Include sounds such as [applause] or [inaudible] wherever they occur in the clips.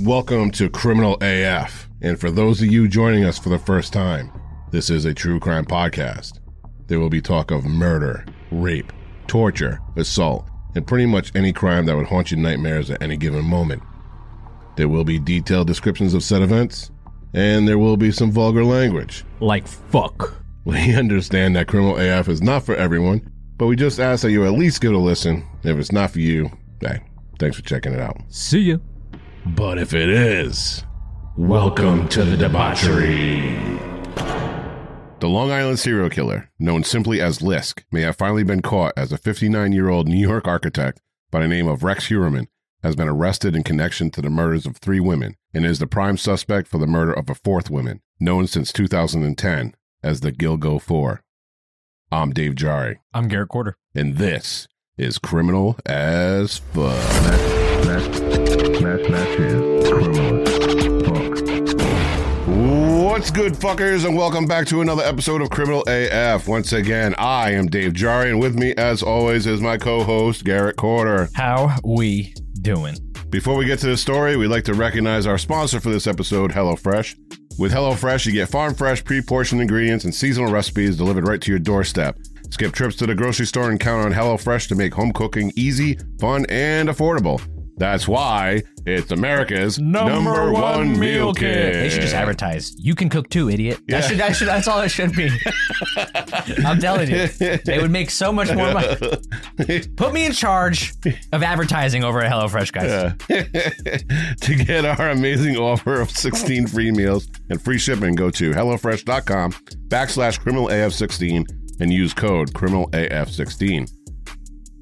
Welcome to Criminal AF. And for those of you joining us for the first time, this is a true crime podcast. There will be talk of murder, rape, torture, assault, and pretty much any crime that would haunt your nightmares at any given moment. There will be detailed descriptions of said events, and there will be some vulgar language. Like fuck. We [laughs] understand that Criminal AF is not for everyone, but we just ask that you at least give it a listen. If it's not for you, hey, thanks for checking it out. See ya. But if it is, welcome to the debauchery. The Long Island serial killer, known simply as Lisk, may have finally been caught as a 59 year old New York architect by the name of Rex Heuermann has been arrested in connection to the murders of three women and is the prime suspect for the murder of a fourth woman, known since 2010 as the Gilgo Four. I'm Dave Jari, I'm Garrett Corder. and this is Criminal as Fuck. What's good, fuckers, and welcome back to another episode of Criminal AF. Once again, I am Dave Jari, and with me, as always, is my co-host Garrett Corder. How we doing? Before we get to the story, we'd like to recognize our sponsor for this episode, HelloFresh. With HelloFresh, you get farm fresh, pre-portioned ingredients and seasonal recipes delivered right to your doorstep. Skip trips to the grocery store and count on HelloFresh to make home cooking easy, fun, and affordable. That's why it's America's number, one, meal kit. They should just advertise. You can cook too, idiot. Yeah. That should, that should, that's all it should be. [laughs] I'm telling you, they would make so much more money. [laughs] Put me in charge of advertising over at HelloFresh, guys. Yeah. [laughs] to get our amazing offer of 16 free meals and free shipping, go to HelloFresh.com backslash criminalaf16 and use code criminalaf16.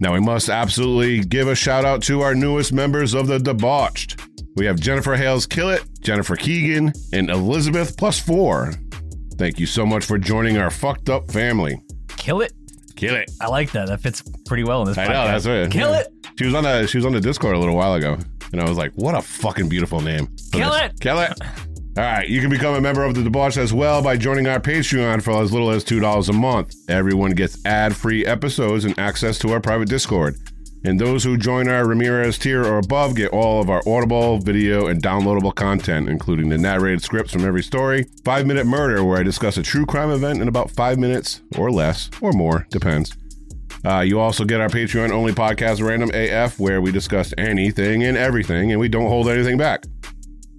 Now, we must absolutely give a shout out to our newest members of the Debauched. We have Jennifer Hales Killett, Jennifer Keegan, and Elizabeth plus four. Thank you so much for joining our fucked up family. Kill it. Kill it. I like that. That fits pretty well in this I podcast. know that's right. Kill it. She was on the she was on the Discord a little while ago, and I was like, "What a fucking beautiful name!" Kill this. it. Kill it! [laughs] All right, you can become a member of the Debauch as well by joining our Patreon for as little as two dollars a month. Everyone gets ad-free episodes and access to our private Discord. And those who join our Ramirez tier or above get all of our audible, video, and downloadable content, including the narrated scripts from every story, Five Minute Murder, where I discuss a true crime event in about five minutes or less, or more, depends. Uh, you also get our Patreon only podcast, Random AF, where we discuss anything and everything, and we don't hold anything back.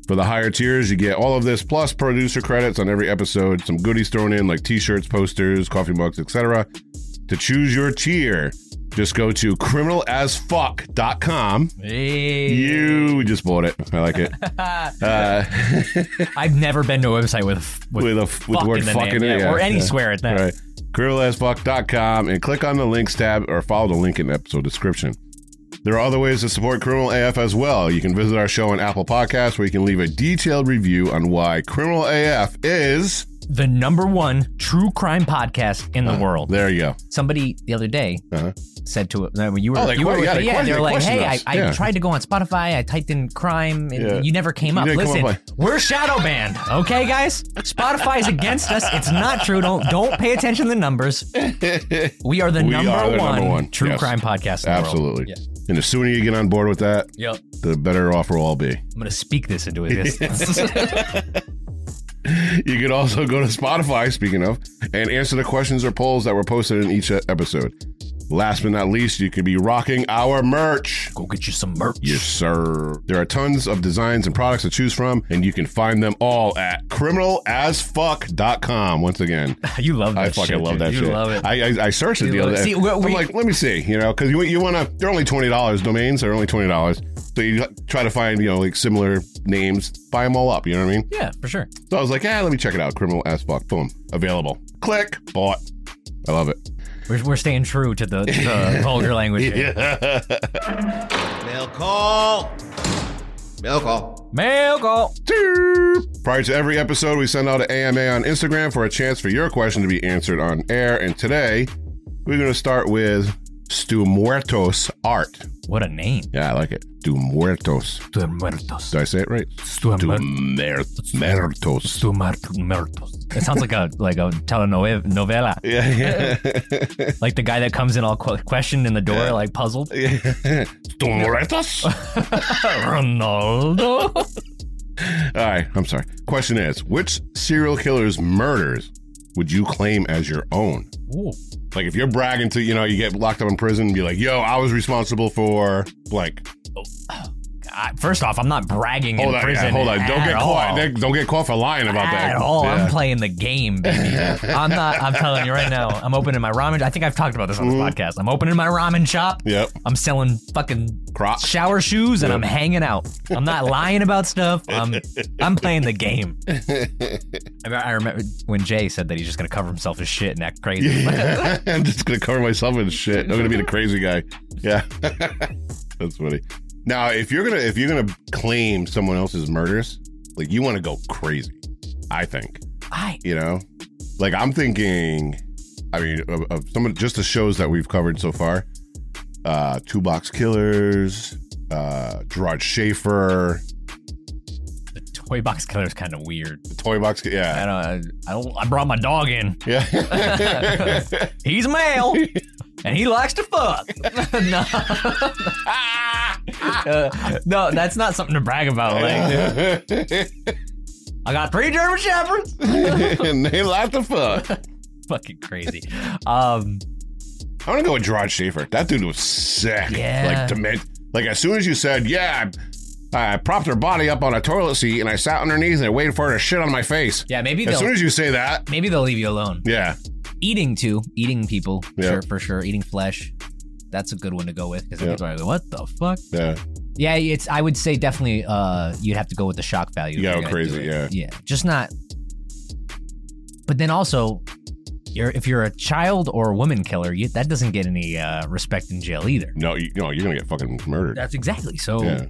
For the higher tiers, you get all of this plus producer credits on every episode, some goodies thrown in like t-shirts, posters, coffee mugs, etc. To choose your tier, just go to criminalasfuck.com. Hey. You just bought it. I like it. [laughs] Uh, [laughs] I've never been to a website with with, with a with fuck the word in the fuck name, in it, yeah, yeah, or any yeah. swear at that. Right. criminalasfuck.com and click on the links tab or follow the link in the episode description. There are other ways to support Criminal AF as well. You can visit our show on Apple Podcasts where you can leave a detailed review on why Criminal AF is. The number one true crime podcast in the world. There you go. Somebody the other day Uh-huh. said to it you were Oh, they you were yeah, they yeah, they were they like, hey, I. I Yeah. tried to go on Spotify, I typed in crime, and Yeah. you never came You up. Listen, up we're shadow banned, okay, guys? Spotify's against us. It's not true. Don't don't pay attention to the numbers. [laughs] We are the, We number, are the one number one. true Yes. crime podcast. In Absolutely. The world. And the sooner you get on board with that, Yep. the better off we'll all be. I'm gonna speak this into [laughs] existence. [laughs] You can also go to Spotify, speaking of, and answer the questions or polls that were posted in each episode. Last but not least, you can be rocking our merch. Go get you some merch. Yes, sir. There are tons of designs and products to choose from, and you can find them all at criminalasfuck.com. Once again, [laughs] You love that I fucking shit, love dude. that you shit. love it. I, I, I searched it You the other day. I'm we- like, let me see, you know, because you, you want to, they're only $20. Domains are only $20. So you try to find, you know, like similar names, buy them all up, you know what I mean? yeah, for sure. So I was like, yeah, let me check it out. Criminal as fuck. Boom. Available. Click. Bought. I love it. We're, we're staying true to the, the [laughs] vulgar language. here. Mail call. Mail call. Mail call. Prior to every episode, we send out an AMA on Instagram for a chance for your question to be answered on air. And today, we're going to start with Stu Muertos Art. What a name. Yeah, I like it. Stu Muertos. Stu muertos. Did I say it right? Stu Stu muertos. Stu muertos. It sounds like a like a telenovela. [laughs] Yeah, yeah. [laughs] Like the guy that comes in all qu- questioned in the door, like puzzled. [laughs] Stu Muertos? Ronaldo. All right, I'm sorry. Question is, which serial killer's murders would you claim as your own? Ooh. Like if you're bragging to, you know, you get locked up in prison and be like, yo, I was responsible for blank. Oh. I- First off, I'm not bragging Hold in on, prison. yeah, hold on. Don't at get all. caught. Don't get caught for lying about that. At all. Yeah. I'm playing the game, baby. [laughs] I'm not. I'm telling you right now. I'm opening my ramen. I think I've talked about this on this Mm-hmm. podcast. I'm opening my ramen shop. Yep. I'm selling fucking Crocs. shower shoes, and Yep. I'm hanging out. I'm not lying about stuff. I'm [laughs] I'm playing the game. [laughs] I I remember when Jay said that he's just gonna cover himself in shit and act crazy. I'm just gonna cover myself in shit. I'm gonna be the crazy guy. Yeah, that's funny. Now, if you're gonna if you're gonna claim someone else's murders, like you want to go crazy. I think I you know, like I'm thinking. I mean, of, of some of just the shows that we've covered so far. Uh, Toy Box Killers, uh, Gerard Schaefer, the toy box killer is kind of weird. the Toy Box. I Yeah, don't. I don't. I brought my dog in. yeah. [laughs] He's male, and he likes to fuck. [laughs] no. [laughs] Uh, no, that's not something to brag about. Like, [laughs] I got three German shepherds. [laughs] and they like the fuck. [laughs] Fucking crazy. Um, I want to go with Gerard Schaefer. That dude was sick. Yeah. Like dement. Like as soon as you said, "Yeah," I, propped her body up on a toilet seat and I sat on her knees and I waited for her to shit on my face. yeah, maybe As soon as you say that, maybe they'll leave you alone. yeah, Eating too, eating people, Yeah. sure for sure. Eating flesh, that's a good one to go with because Yeah. are like, "What the fuck?" yeah, Yeah, it's. I would say definitely. Uh, you'd have to go with the shock value. You if gotta you're go crazy, yeah. yeah, just not. But then also, you're if you're a child or a woman killer, you, that doesn't get any uh, respect in jail either. no, you, no, you're gonna get fucking murdered. That's exactly so. yeah.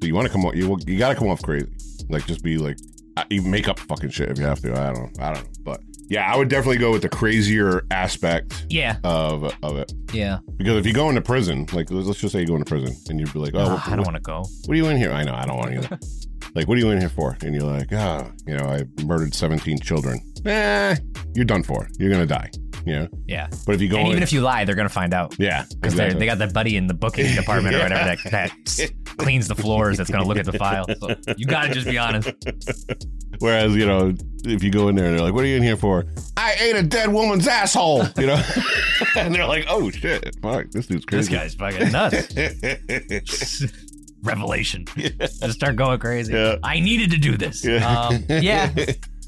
So you want to come off? You you got to come off crazy. Like just be like, uh, you make up fucking shit if you have to. I don't, I don't know, but yeah, I would definitely go with the crazier aspect Yeah, of of it. yeah. Because if you go into prison, like let's just say you go into prison and you'd be like, oh, Ugh, what, I don't want to go. what are you in here? I know, I don't want to either. [laughs] like, what are you in here for? And you're like, ah, you know, I murdered 17 children. Eh, you're done for. You're gonna die. You know. Yeah, But if you go, and in, even if you lie, they're gonna find out yeah, because exactly. they got that buddy in the booking [laughs] department or whatever that, that cleans the floors. That's gonna look at the file. So you gotta just be honest. [laughs] Whereas, you know, if you go in there and they're like, what are you in here for? I ate a dead woman's asshole. [laughs] You know, and they're like, oh shit, fuck, this dude's crazy. This guy's fucking nuts. Revelation. Just start going crazy. Yeah. I needed to do this. Yeah. Um, yeah.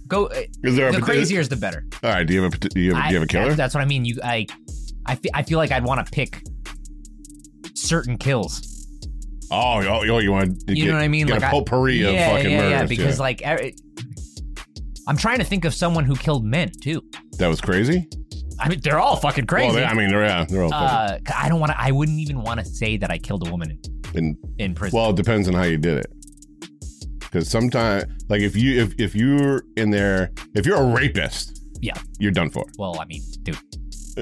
Go. uh, Is there the crazier is the better. All right, do you have a do you have, do you have a I- killer? That's, that's what I mean. You, I, I, fe- I feel like I'd want to pick certain kills. Oh, oh, oh, you want to You get, know what I mean? Get Like a I- potpourri of yeah, fucking yeah, murders. yeah. Because like, er- I'm trying to think of someone who killed men too. that was crazy. I mean, they're all fucking crazy. Well, they, I mean, they're yeah, they're all fucking. uh, I don't want to. I wouldn't even want to say that I killed a woman in, and in prison. Well, it depends on how you did it. Because sometimes, like if you if if you're in there, if you're a rapist, Yeah. you're done for. well, I mean, dude,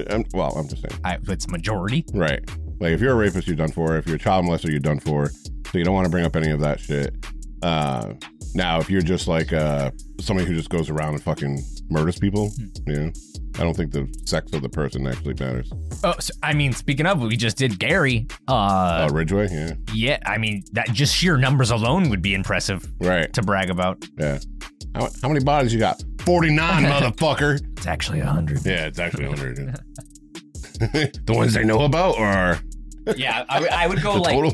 I'm, well, I'm just saying, I, it's majority. right? Like if you're a rapist, you're done for. If you're a child molester, you're done for. So you don't want to bring up any of that shit. Uh, now, if you're just like uh, somebody who just goes around and fucking murders people, Hmm. you know, I don't think the sex of the person actually matters. Oh, so, I mean, speaking of, we just did Gary. Uh, Uh, Ridgway, yeah, yeah, I mean, that just sheer numbers alone would be impressive right, to brag about. yeah. How, how many bodies you got? Forty nine, [laughs] motherfucker. It's actually a hundred. Yeah, it's actually 100. yeah. [laughs] [laughs] the ones they know about or yeah, I, I would go like total?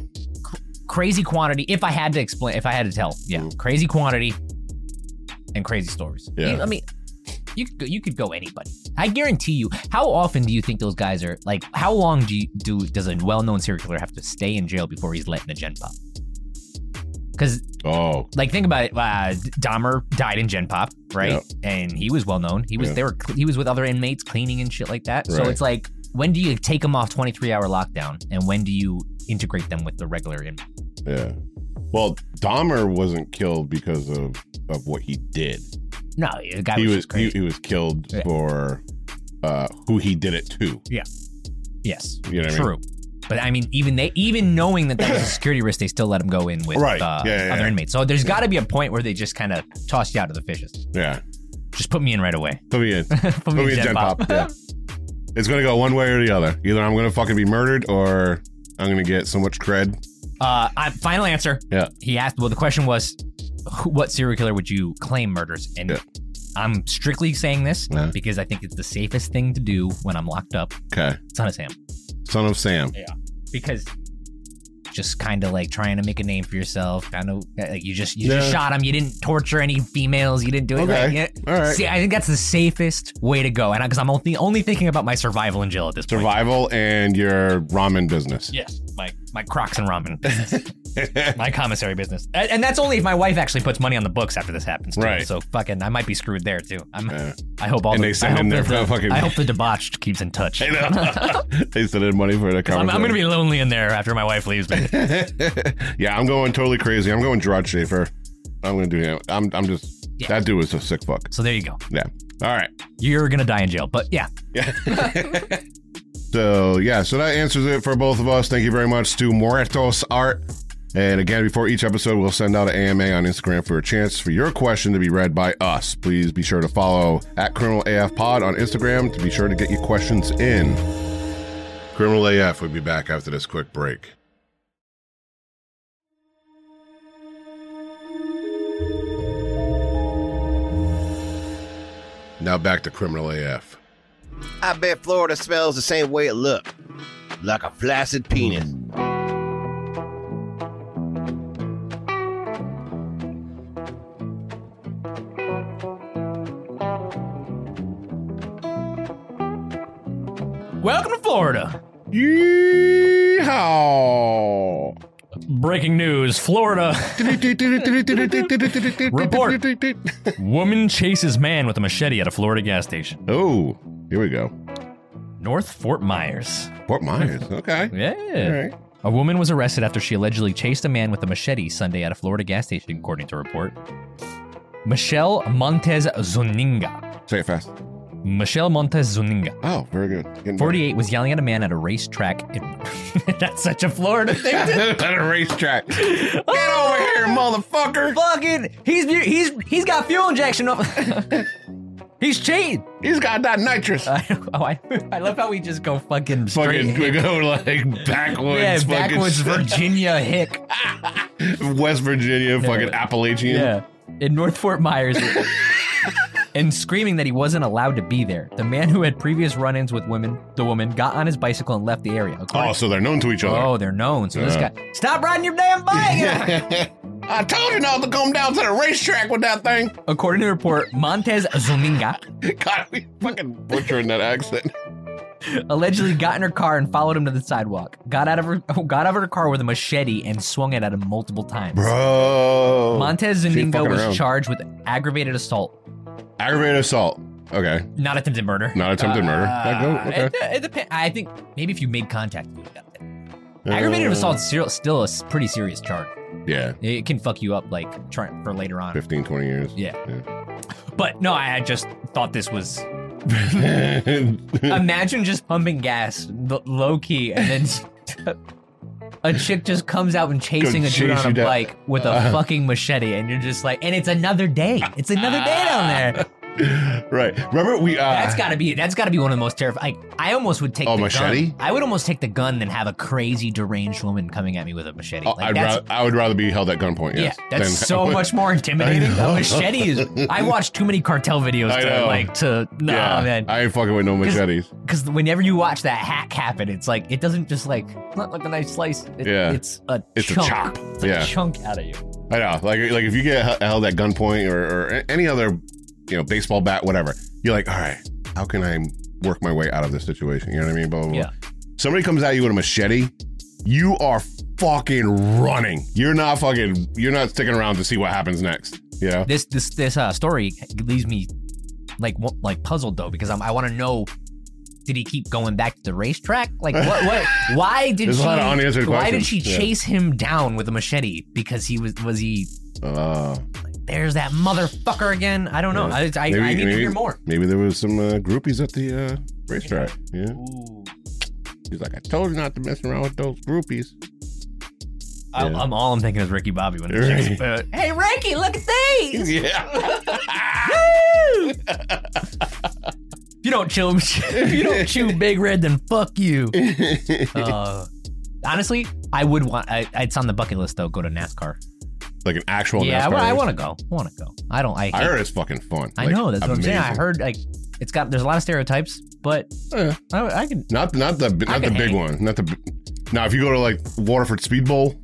Crazy quantity. If I had to explain, if I had to tell, yeah, Mm. crazy quantity and crazy stories. Yeah. You- I mean, you could go, you could go anybody. I guarantee you. How often do you think those guys are like? How long do you do? Does a well-known serial killer have to stay in jail before he's letting the gen pop? Because Oh, like think about it. Uh, Dahmer died in Gen Pop, right? Yep. And he was well known. He was Yeah. they were he was with other inmates cleaning and shit like that. So it's like when do you take them off 23 hour lockdown and when do you integrate them with the regular in? yeah. Well, Dahmer wasn't killed because of of what he did. No, the guy he was, was he, he was killed Yeah. for uh, who he did it to. Yeah. Yes, You know what I mean? true. But I mean, even they, even knowing that that was a [coughs] security risk, they still let him go in with Right. uh, Yeah, yeah, other inmates. So there's got to be a point where they just kind of toss you out of the fishes. Yeah. Just put me in right away. Put me in. [laughs] put Put me in Gen Pop. Yeah. [laughs] It's gonna go one way or the other. Either I'm gonna fucking be murdered or I'm gonna get so much cred. Uh, I, final answer. Yeah. He asked. Well, the question was, who- what serial killer would you claim murders? And Yeah. I'm strictly saying this Yeah. because I think it's the safest thing to do when I'm locked up. Okay. Son of Sam. Son of Sam. Yeah. Because just kind of like trying to make a name for yourself. Kind of like you just you just shot him. You didn't torture any females. You didn't do it. Okay. Like, yeah. All right. See, I think that's the safest way to go. And because I'm only only thinking about my survival in jail at this point. Survival and your ramen business. Yes, my my Crocs and ramen, business. [laughs] [laughs] my commissary business, and, and that's only if my wife actually puts money on the books after this happens. Too. Right. So fucking, I might be screwed there too. I'm. Yeah. I hope all And the, they send I in their the, fucking- I hope the debauched keeps in touch. I know. [laughs] [laughs] they sent in money for the I'm, I'm gonna be lonely in there after my wife leaves me. yeah, I'm going totally crazy. I'm going Gerard Schaefer. I'm gonna do him. I'm I'm just Yeah. that dude is a sick fuck. so there you go. Yeah. All right. You're gonna die in jail, but yeah, Yeah. so yeah, so that answers it for both of us. Thank you very much to Muertos Art. And again, before each episode, we'll send out an AMA on Instagram for a chance for your question to be read by us. Please be sure to follow at Criminal AF Pod on Instagram to be sure to get your questions in. Criminal AF will be back after this quick break. Now back to Criminal AF. I bet Florida smells the same way it look. Like a flaccid penis. Florida. Yeehaw! Breaking news: Florida Report. woman chases man with a machete at a Florida gas station. Oh, here we go. North Fort Myers. Fort Myers. Okay. Yeah. All right. A woman was arrested after she allegedly chased a man with a machete Sunday at a Florida gas station, according to a report. Michelle Montez Zuninga. Say it fast. Michelle Montez Zuninga, Oh, very good. Getting 48, was yelling at a man at a racetrack. In- [laughs] That's such a Florida thing. to- [laughs] at a racetrack. Oh, Get over here, motherfucker. Fucking, he's he's he's got fuel injection up. [laughs] he's cheating. He's got that nitrous. I, oh, I, I love how we just go fucking straight. fucking we go like backwards. yeah, backwards. Virginia hick. West Virginia, fucking Appalachian. Yeah, in North Fort Myers. And screaming that he wasn't allowed to be there. The man who had previous run-ins with women, the woman, got on his bicycle and left the area. Oh, according- Oh, so they're known to each other. Oh, they're known. So this guy, stop riding your damn bike. [laughs] I told you not to come down to the racetrack with that thing. According to the report, Montez Zuninga [laughs] God, we fucking butchering that accent. allegedly got in her car and followed him to the sidewalk. Got out of her, [laughs] got out of her car with a machete and swung it at him multiple times. Bro. Montez Zuninga was around. charged with aggravated assault, Aggravated assault. Okay. not attempted murder. Not attempted murder. Uh, okay. It, it depends. I think maybe if you made contact, you got it. Aggravated Uh, assault is still, still a pretty serious charge. Yeah. It can fuck you up like try, for later on. 15, 20 years. Yeah. But no, I I just thought this was. [laughs] Imagine just pumping gas low key and then [laughs] [laughs] a chick just comes out and chasing Go a dude chase on a you down. bike with a Uh. fucking machete, and you're just like, and it's another day. It's another day down there. [laughs] right. Remember we uh That's gotta be. That's gotta be one of the most terrifying. Like, I almost would take Oh, the machete? gun. I would almost take the gun than have a crazy deranged woman coming at me with a machete. Oh, Like, I'd that's, rather, I would rather be held at gunpoint. Yes, yeah, that's so [laughs] much more intimidating. A machete is. I watched too many cartel videos to like to. No yeah, man. I ain't fucking with no machetes. Because whenever you watch that hack happen, it's like it doesn't just like not like a nice slice. It, Yeah. it's a It's a chunk. chop. It's a Yeah. chunk out of you. I know, like like if you get held at gunpoint or, or any other, you know, baseball bat, whatever, you're like, all right, how can I work my way out of this situation? You know what I mean? Blah, blah, blah. Yeah. Somebody comes at you with a machete, you are fucking running. You're not fucking. You're not sticking around to see what happens next. You know? This this this uh, story leaves me like like puzzled though because I'm, I want to know. Did he keep going back to the racetrack? Like what? What? [laughs] Why did There's a she? lot of unanswered why did questions. she Yeah. chase him down with a machete? Because he was was he? Uh, There's that motherfucker again. I don't know. Yeah. I, I, Maybe- I need to hear more. maybe there was some uh, groupies at the uh, racetrack. Yeah. He's like, I told you not to mess around with those groupies. I, Yeah. I'm all I'm thinking is Ricky Bobby when Right. it's uh, Hey Ricky, look at these. [laughs] Yeah. If [laughs] you don't chew, if [laughs] you don't chew Big Red, then fuck you. Uh, honestly, I would want. I, it's on the bucket list though. Go to NASCAR. Like an actual yeah, NASCAR I race? want to go. I want to go. I don't. I. I heard it's fucking fun. I Like, know that's what I'm saying. I heard like it's got there's a lot of stereotypes, but Yeah. I, I can. Not not the not the big hang. one. Not the now. If you go to like Waterford Speed Bowl,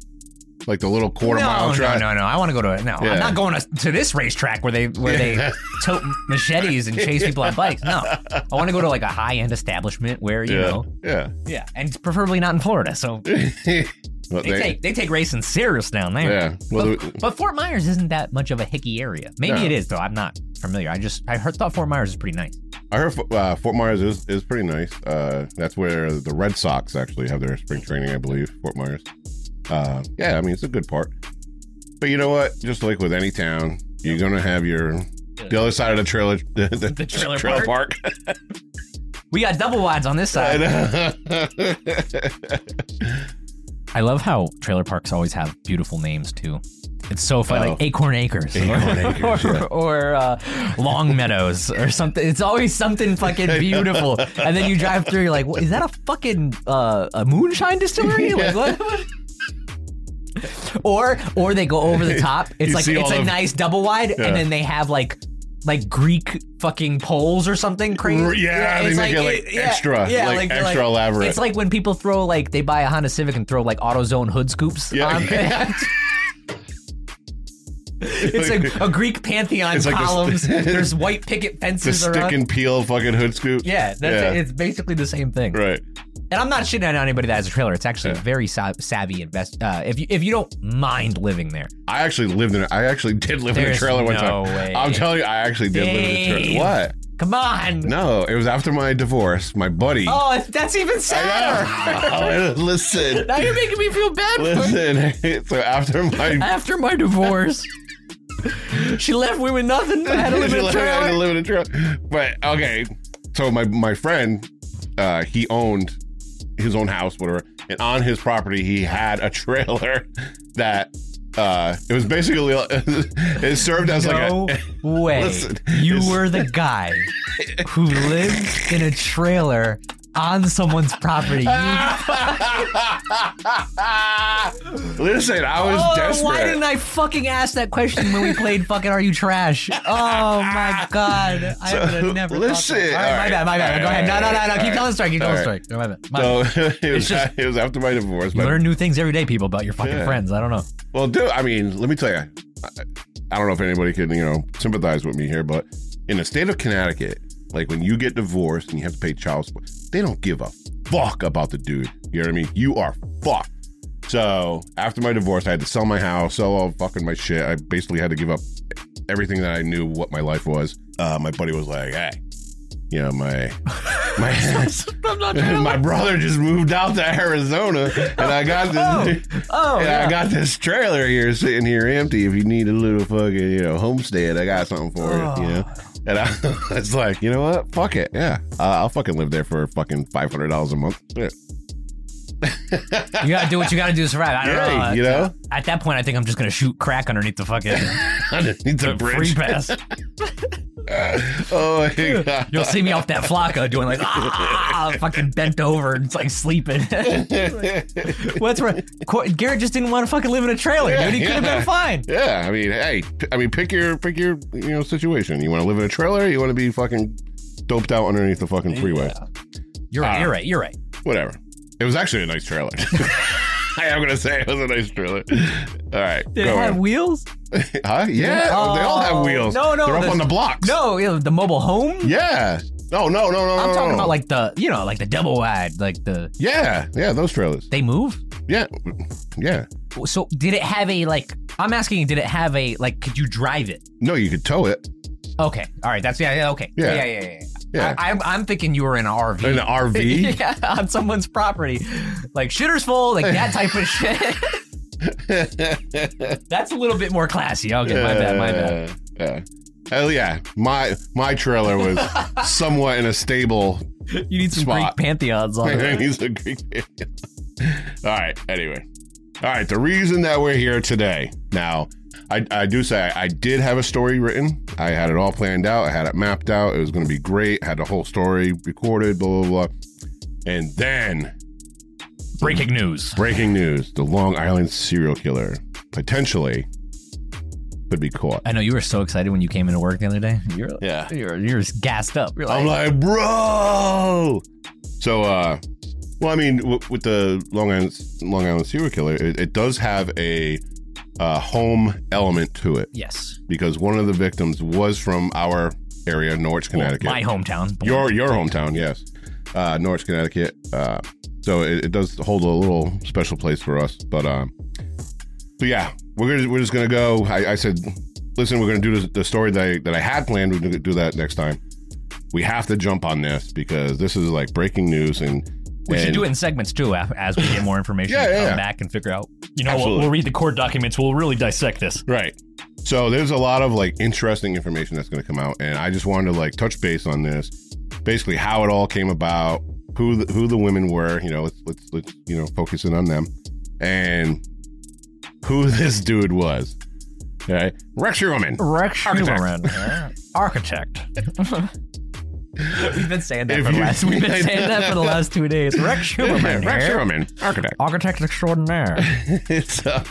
like the little quarter no, mile track. no, no. No. I want to go to no. Yeah. I'm not going to, to this racetrack where they where they [laughs] tote machetes and chase people on bikes. No, I want to go to like a high end establishment where you yeah, know, yeah. yeah, and preferably not in Florida. So [laughs] Well, they, take they take racing serious down there. yeah. Well, But, but Fort Myers isn't that much of a hicky area. Maybe No. it is though. I'm not familiar. I just I heard thought Fort Myers is pretty nice. I heard uh, Fort Myers is, is pretty nice. Uh, that's where the Red Sox actually have their spring training, I believe. Fort Myers. Uh, yeah, I mean it's a good part. But you know what? Just like with any town, you're gonna have your the other side of the trailer, [laughs] the, the, trailer park. We got double wides on this [laughs] side. [laughs] I love how trailer parks always have beautiful names too. It's so fun, Oh. like Acorn Acres, Acorn [laughs] or, Acres, or, yeah. or, uh, Long Meadows, or something. It's always something fucking beautiful, and then you drive through, you're like, "Is that a fucking uh, a moonshine distillery?" [laughs] Like what? or or they go over the [laughs] top. It's You like it's a the- nice double wide, Yeah. and then they have like like Greek fucking poles or something crazy. Yeah, they it's make it, like, extra, like, extra elaborate. It's like when people throw like they buy a Honda Civic and throw like AutoZone hood scoops. Yeah. on [laughs] it's like a Greek pantheon It's like columns. [laughs] There's white picket fences. the stick around. and peel fucking hood scoop. yeah, that's Yeah. it's basically the same thing. Right. And I'm not shitting on anybody that has a trailer. It's actually Yeah. very sa- savvy invest. Uh, if you if you don't mind living there, I actually lived in. I actually did live in a trailer one no time. way. I'm telling you, I actually did live in a trailer. What? come on. No, it was after my divorce. My buddy. Oh, that's even sadder. [laughs] Oh, listen, now you're making me feel bad. listen. [laughs] so after my After my divorce, [laughs] she left me with nothing. I had to live in a I had to live in a trailer. But okay, so my my friend, uh, he owned his own house, whatever, and on his property he had a trailer [laughs] that uh, it was basically [laughs] it served as no like a. [laughs] way. Listen, you were the guy who lived in a trailer on someone's property. [laughs] Listen, I was oh, desperate. why didn't I fucking ask that question when we played fucking Are You Trash? Oh my god. I would have never listen, that. All right, all my bad, my bad. all Go ahead. No, no, no, no. all Keep right, telling the story. Keep telling the story. No, my bad. My bad. It was, just- [laughs] it was after my divorce. You My, learn new things every day, people, about your fucking Yeah. friends. I don't know. well, dude, I mean, let me tell you, I, I don't know if anybody can, you know, sympathize with me here, but in the state of Connecticut, like when you get divorced and you have to pay child support, they don't give a fuck about the dude. You know what I mean? You are fucked. So after my divorce, I had to sell my house, sell all fucking my shit. I basically had to give up everything that I knew what my life was. Uh, my buddy was like, "Hey, you know, my [laughs] my [laughs] my brother just moved out to Arizona, and I got this." Oh, [laughs] and yeah. I got this trailer here sitting here empty. If you need a little fucking, you know, homestead, I got something for it, you know. And I [laughs] was like, you know what? Fuck it. Yeah. Uh, I'll fucking live there for fucking $500 a month. Yeah. You gotta do what you gotta do to survive. I don't Yeah, know. you know? At that point, I think I'm just gonna shoot crack underneath the fucking [laughs] Underneath the free bridge. pass. [laughs] oh my God. You'll see me off that flocka doing like ah, fucking bent over and it's like sleeping. [laughs] What's wrong? Garrett just didn't want to fucking live in a trailer, dude. He could have Yeah. been fine. yeah. I mean, hey, I mean, pick your, pick your, you know, situation. You want to live in a trailer? You want to be fucking doped out underneath the fucking freeway? You're right. Ah. You're right. You're right. Whatever. It was actually a nice trailer. [laughs] I am gonna say it was a nice trailer. All right, Did it have on. wheels? [laughs] Huh? Yeah, Oh, they all have wheels. no, no, they're up on the blocks. No, the mobile home. Yeah. No, no, no, no. I'm no, talking no. about like the, you know, like the double wide, like the. Yeah, yeah, those trailers. They move. Yeah, yeah. So did it have a like? I'm asking, did it have a like? Could you drive it? No, you could tow it. Okay, all right, that's yeah, yeah okay, Yeah. yeah, yeah, yeah. yeah. Yeah. I, I'm, I'm thinking you were in an RV. In an RV? [laughs] yeah, on someone's property, like shitters full, like that type of shit. [laughs] That's a little bit more classy. Okay, my bad, my bad. Yeah. Hell yeah. My my trailer was [laughs] somewhat in a stable. You need some Spot. Greek pantheons on it. He's a Greek. All right. Anyway. All right. The reason that we're here today. Now, I, I do say I, I did have a story written. I had it all planned out. I had it mapped out. It was going to be great. Had the whole story recorded. Blah blah blah. And then Breaking news. breaking news: the Long Island serial killer potentially could be caught. I know you were so excited when you came into work the other day. You're Yeah. you're you're gassed up. Like, I'm like, bro. So, uh, well, I mean, w- with the Long Island Long Island serial killer, it, it does have a uh, home element to it yes, because one of the victims was from our area, Norwich, Connecticut. my hometown. Your your hometown, yes, uh, Norwich, Connecticut. Uh, so it, it does hold a little special place for us. But um, so yeah, we're gonna we're just gonna go. I, I said, listen, we're gonna do the, the story that I, that I had planned. We're gonna do that next time. We have to jump on this because this is like breaking news, and we should do it in segments too, as we get more [laughs] information. Yeah, and yeah, come yeah. back and figure out. You know, we'll, Absolutely. we'll read the court documents. We'll really dissect this. Right. So there's a lot of like interesting information that's going to come out, and I just wanted to like touch base on this, basically how it all came about, who the, who the women were. You know, let's let's, let's you know focus in on them, and who [laughs] this dude was. Okay, Rex Heuermann. Rex Architect. Architect. [laughs] [laughs] We've been saying that If for the last. We've been saying that for the last two days. [laughs] Rex Heuermann, Rex here. Architect. architect extraordinaire. [laughs] so,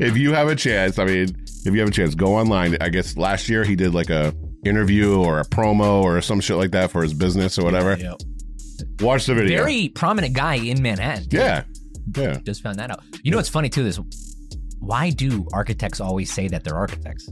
if you have a chance, I mean, if you have a chance, go online. I guess last year he did like a interview or a promo or some shit like that for his business or whatever. Yep. Watch the video. Very prominent guy in Manhattan. yeah, yeah. Just found that out. You know what's funny too is why do architects always say that they're architects?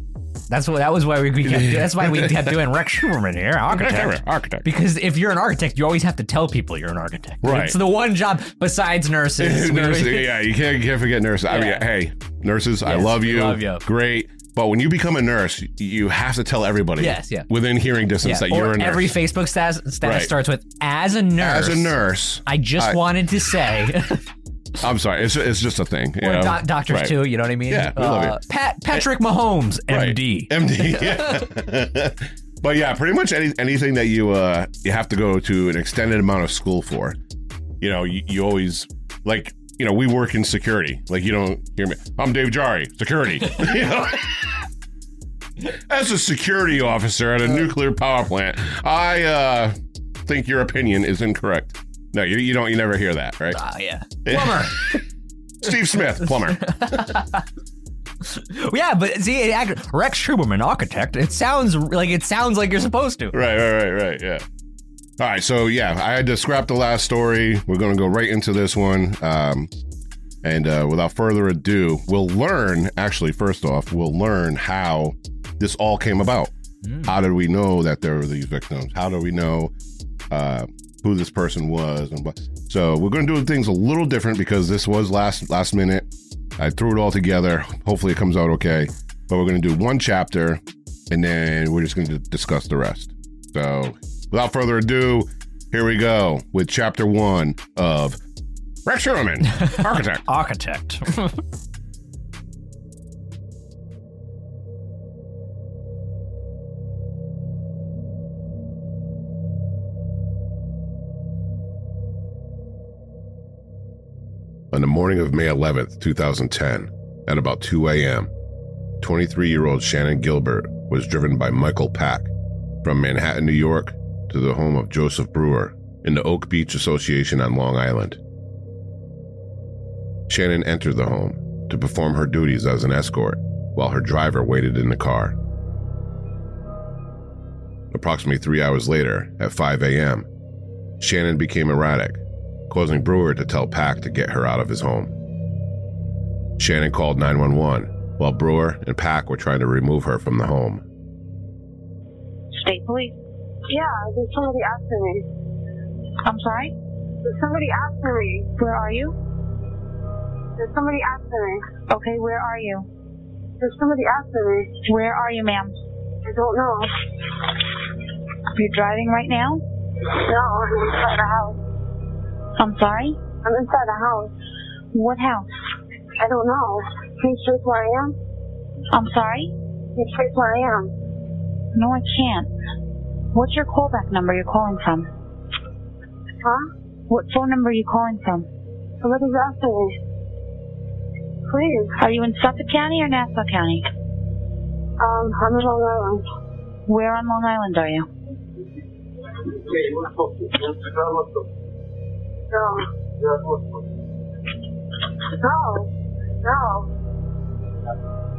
That's what that was why we, we kept, [laughs] that's why we kept doing Rex Heuermann here, architect. architect. Because if you're an architect, you always have to tell people you're an architect. Right. It's the one job besides nurses. [laughs] nurses, [laughs] yeah, you can't, you can't forget nurses. I mean, hey, nurses, I love you. love you. Great. But when you become a nurse, you have to tell everybody Yes, yeah. within hearing distance yeah, that you're or a nurse. every Facebook status, status Right. starts with "as a nurse." As a nurse, I just I- wanted to say, [laughs] I'm sorry, it's, it's just a thing. you know? doc- doctors Right. too. You know what I mean? Yeah, we love you. Pat Patrick Mahomes, Right. MD. MD. Yeah. [laughs] [laughs] but yeah, pretty much any, anything that you uh you have to go to an extended amount of school for. You know, you, you always like you know we work in security. Like you don't hear me. I'm Dave Jari, security. you know. As a security officer at a nuclear power plant, I uh, think your opinion is incorrect. No, you, you don't. You never hear that, right? Ah, yeah. Plumber. [laughs] Steve Smith, plumber. [laughs] yeah, but see, it, act- Rex Schuberman, architect. It sounds like it sounds like you're supposed to. Right, right, right, right. Yeah. All right. So yeah, I had to scrap the last story. We're going to go right into this one. Um, and uh, without further ado, we'll learn. Actually, first off, we'll learn how this all came about. How did we know that there were these victims? How do we know uh, who this person was? And what? So we're going to do things a little different because this was last last minute. I threw it all together. Hopefully, it comes out okay. But we're going to do one chapter, and then we're just going to discuss the rest. So, without further ado, here we go with chapter one of Rex Heuermann, [laughs] architect. Architect. [laughs] On the morning of May 11th, 2010, at about 2 a.m., 23 year old Shannan Gilbert was driven by Michael Pack from Manhattan, New York, to the home of Joseph Brewer in the Oak Beach Association on Long Island. Shannan entered the home to perform her duties as an escort while her driver waited in the car. Approximately three hours later, at 5 a.m., Shannon became erratic, causing Brewer to tell Pack to get her out of his home. Shannan called 911 while Brewer and Pack were trying to remove her from the home. State police. Yeah, there's somebody after me. I'm sorry? There's somebody after me. Where are you? There's somebody after me. Okay, where are you? There's somebody after me. Where are you, ma'am? I don't know. Are You're driving right now? No, I'm inside the house. I'm sorry? I'm inside the house. What house? I don't know. Can you trace where I am? I'm sorry? Can you trace where I am? No, I can't. What's your callback number you're calling from? Huh? What phone number are you calling from? Somebody's after me. Please. Are you in Suffolk County or Nassau County? Um, I'm in Long Island. Where on Long Island are you? No, no,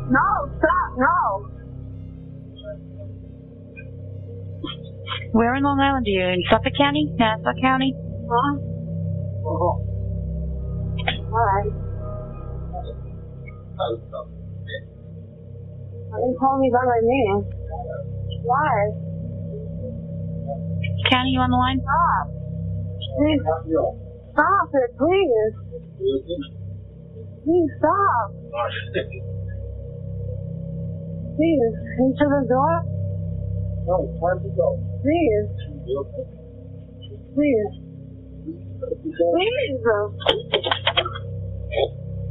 no, stop, no. Where in Long Island are you? In Suffolk County? Nassau County? Huh? Oh. Alright. Why? didn't call me by my name. Why? County, you on the line? Stop. Please. Stop it, please. Please stop. Please. Into the door? No, time to go. Please. Please. Please.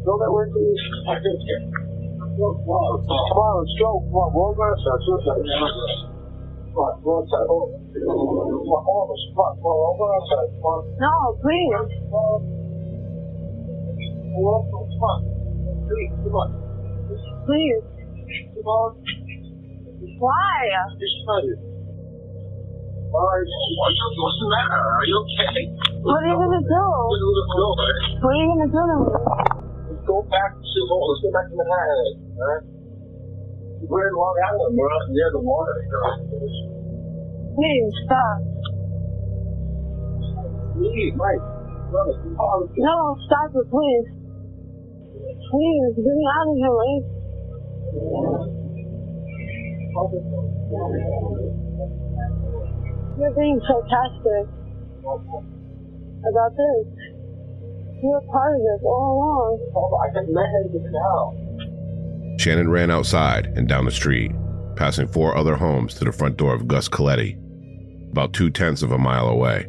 Go that way, please. Come on, let's go. Come on, roll that side. Switch No, please. Please. Why? What's the matter? Are you okay? What are you gonna do? What are you gonna do? Let's go back to Let's go back to head, alright? We're in Long Island. We're out near the water. Please stop. Please, Mike. Brother. No, stop it, please. Please, get me out of here, Mike. You're being sarcastic about this. You're part of this all along. Oh, I can manage it now. Shannan ran outside and down the street, passing four other homes to the front door of Gus Coletti, about two tenths of a mile away.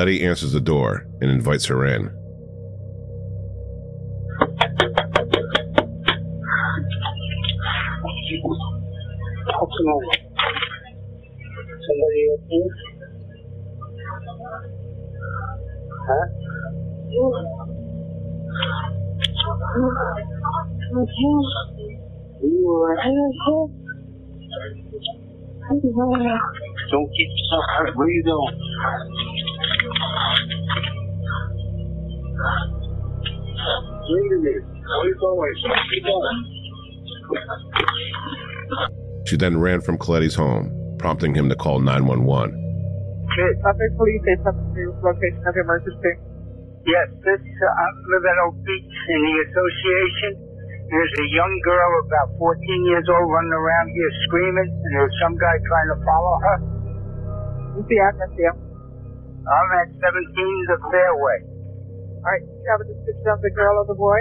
Coletti answers the door and invites her in. She then ran from Coletti's home, prompting him to call 911. Suffolk Police say something location of emergency. Yes, this, uh, I live at Oak Beach in the association. There's a young girl about 14 years old running around here screaming, and there's some guy trying to follow her. What's the address here? I'm at 17 the Fairway. Alright, do you have a description of the girl or the boy?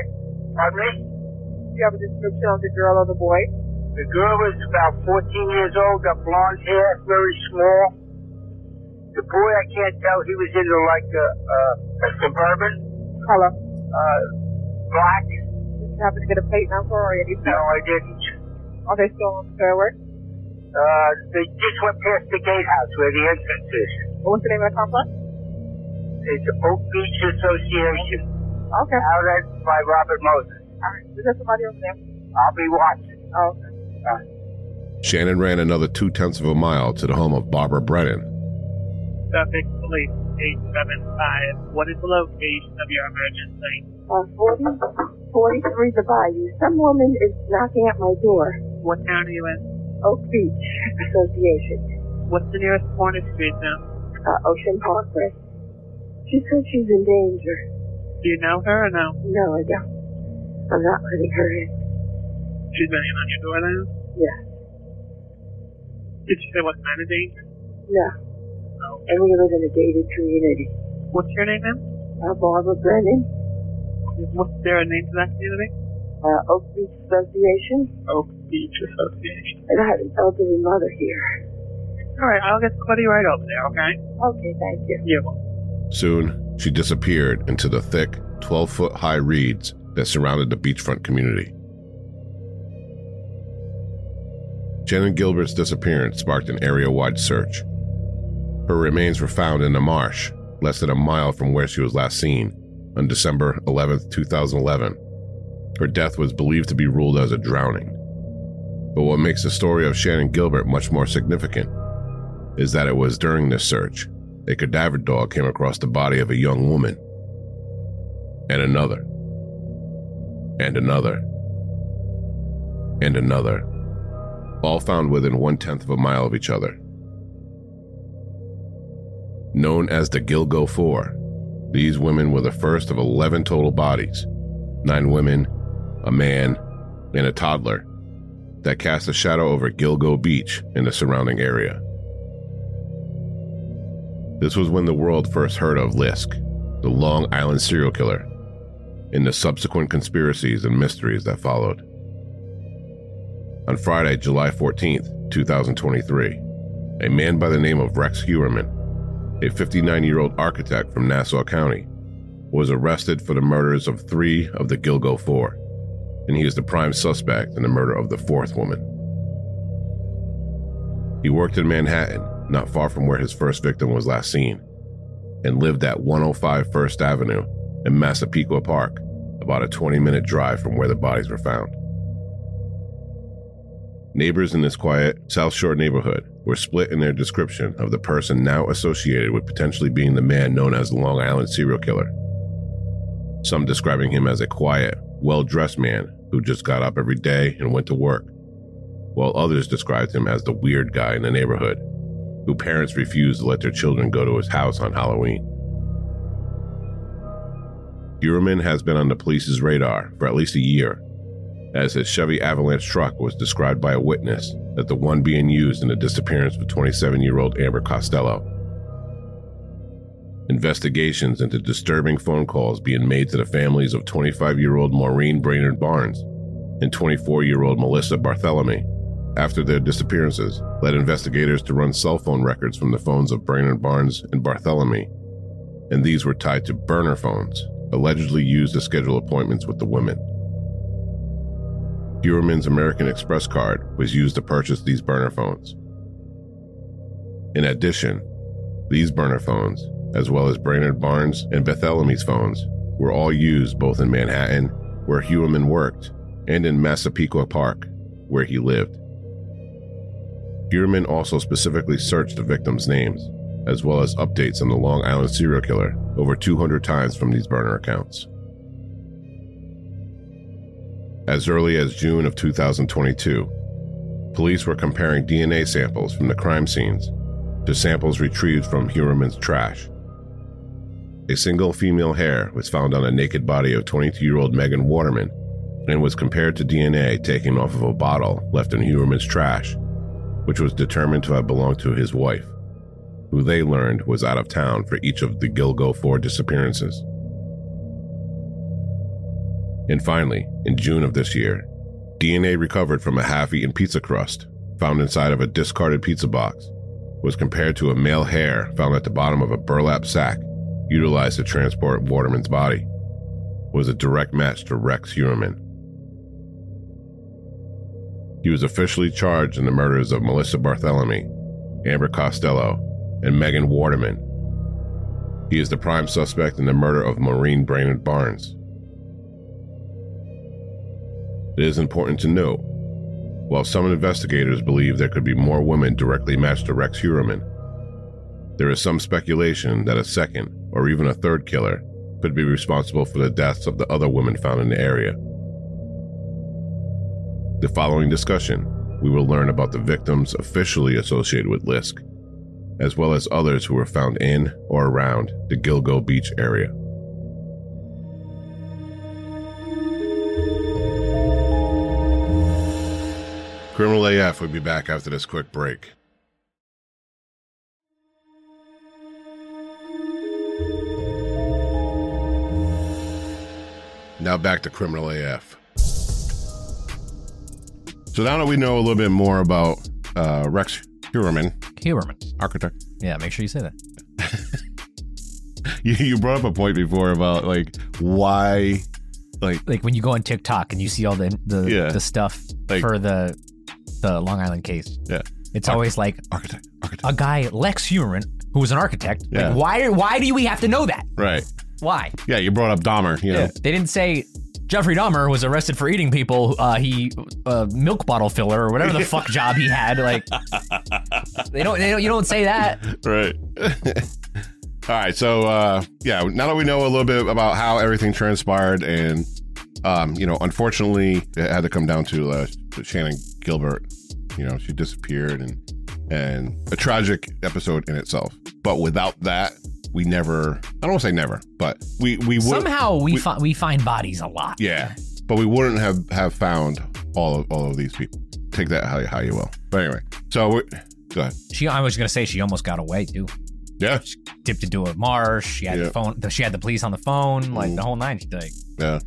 Pardon me? Do you have a description of the girl or the boy? The girl was about 14 years old, got blonde hair, very small. The boy, I can't tell, he was into like a, uh, a suburban, Color. uh, black. Did you happen to get a plate number or anything? No, I didn't. Are they still on the fairway? Uh, they just went past the gatehouse where the entrance is. What's the name of the complex? It's Oak Beach Association. Okay. Out at by Robert Moses. Alright, is there somebody over there? I'll be watching. Oh, okay. Shannan ran another two tenths of a mile to the home of Barbara Brennan. Suffolk Police 875. What is the location of your emergency? Uh, 40, 43 the Bayou. Some woman is knocking at my door. What town are you in? Oak Beach Association. What's the nearest corner street now? Uh, Ocean Parkway. She says she's in danger. Do you know her or no? No, I don't. I'm not letting her in. She's banging on your door now? Yeah. Did she say what kind of danger? No. No. And we live in a gated community. What's your name, ma'am? Uh, Barbara Brennan, What's there a name to that community? uh, Oak Beach Association. Oak Beach Association. And I have an elderly mother here. Alright, I'll get somebody right over there, okay? Okay, thank you. You're welcome. Soon, she disappeared into the thick, 12 foot high reeds that surrounded the beachfront community. Shannan Gilbert's disappearance sparked an area wide search. Her remains were found in a marsh, less than a mile from where she was last seen, on December 11, 2011. Her death was believed to be ruled as a drowning. But what makes the story of Shannan Gilbert much more significant is that it was during this search a cadaver dog came across the body of a young woman, and another, and another, and another, all found within one tenth of a mile of each other. Known as the Gilgo Four, these women were the first of 11 total bodies nine women, a man, and a toddler that cast a shadow over Gilgo Beach and the surrounding area. This was when the world first heard of LISK, the Long Island serial killer, and the subsequent conspiracies and mysteries that followed. On Friday, July 14th, 2023, a man by the name of Rex Heuermann, a 59 year old architect from Nassau County, was arrested for the murders of three of the Gilgo Four, and he is the prime suspect in the murder of the fourth woman. He worked in Manhattan not far from where his first victim was last seen, and lived at 105 First Avenue in Massapequa Park, about a 20 minute drive from where the bodies were found. Neighbors in this quiet South Shore neighborhood were split in their description of the person now associated with potentially being the man known as the Long Island serial killer. Some describing him as a quiet, well dressed man who just got up every day and went to work, while others described him as the weird guy in the neighborhood who parents refused to let their children go to his house on Halloween. Heuermann has been on the police's radar for at least a year, as his Chevy Avalanche truck was described by a witness as the one being used in the disappearance of 27 year old Amber Costello. Investigations into disturbing phone calls being made to the families of 25 year old Maureen Brainerd Barnes and 24 year old Melissa Barthelemy after their disappearances led investigators to run cell phone records from the phones of Brainerd Barnes and Barthelemy, and these were tied to burner phones, allegedly used to schedule appointments with the women. Heuermann's American Express card was used to purchase these burner phones. In addition, these burner phones, as well as Brainerd Barnes and Barthelemy's phones, were all used both in Manhattan, where Heuermann worked, and in Massapequa Park, where he lived. Heuermann also specifically searched the victims' names, as well as updates on the Long Island serial killer over 200 times from these burner accounts. As early as June of 2022, police were comparing DNA samples from the crime scenes to samples retrieved from Heuermann's trash. A single female hair was found on a naked body of 22 year old Megan Waterman and was compared to DNA taken off of a bottle left in Heuermann's trash which was determined to have belonged to his wife, who they learned was out of town for each of the Gilgo 4 disappearances. And finally, in June of this year, DNA recovered from a half eaten pizza crust found inside of a discarded pizza box was compared to a male hair found at the bottom of a burlap sack utilized to transport Waterman's body, was a direct match to Rex Heuermann. He was officially charged in the murders of Melissa Barthelemy, Amber Costello, and Megan Waterman. He is the prime suspect in the murder of Maureen Brainerd Barnes. It is important to note while some investigators believe there could be more women directly matched to Rex Heuermann, there is some speculation that a second or even a third killer could be responsible for the deaths of the other women found in the area. The following discussion, we will learn about the victims officially associated with LISK, as well as others who were found in or around the Gilgo Beach area. Criminal AF will be back after this quick break. Now back to Criminal AF. So now that we know a little bit more about uh, Rex Heuermann, Heuermann, architect. Yeah, make sure you say that. [laughs] you, you brought up a point before about like why, like like when you go on TikTok and you see all the the, Yeah. the stuff Like- for the the Long Island case. yeah, It's always like architect, architect. a guy Lex Heuermann who was an architect. Yeah. Like why why do we have to know that? right. Why? Yeah, you brought up Dahmer. You know, They didn't say Jeffrey Dahmer was arrested for eating people. Uh, he uh, milk bottle filler or whatever the [laughs] fuck job he had. Like they don't, they don't, you don't say that. right. [laughs] All right. So, uh, yeah, now that we know a little bit about how everything transpired, and, um, you know, unfortunately, it had to come down to uh, Shannan Gilbert. You know, she disappeared and, and a tragic episode in itself. But without that, we never, I don't want to say never, but we, we would. Somehow we, we- fi- we find bodies a lot. Yeah, but we wouldn't have have found all of all of these people. Take that how, how you will. But anyway, so we, go ahead. She, I was gonna say she almost got away too. Yeah, Dipped into a marsh. She had Yeah. the phone. She had the police on the phone. Like Mm. the whole nine. Like, yeah.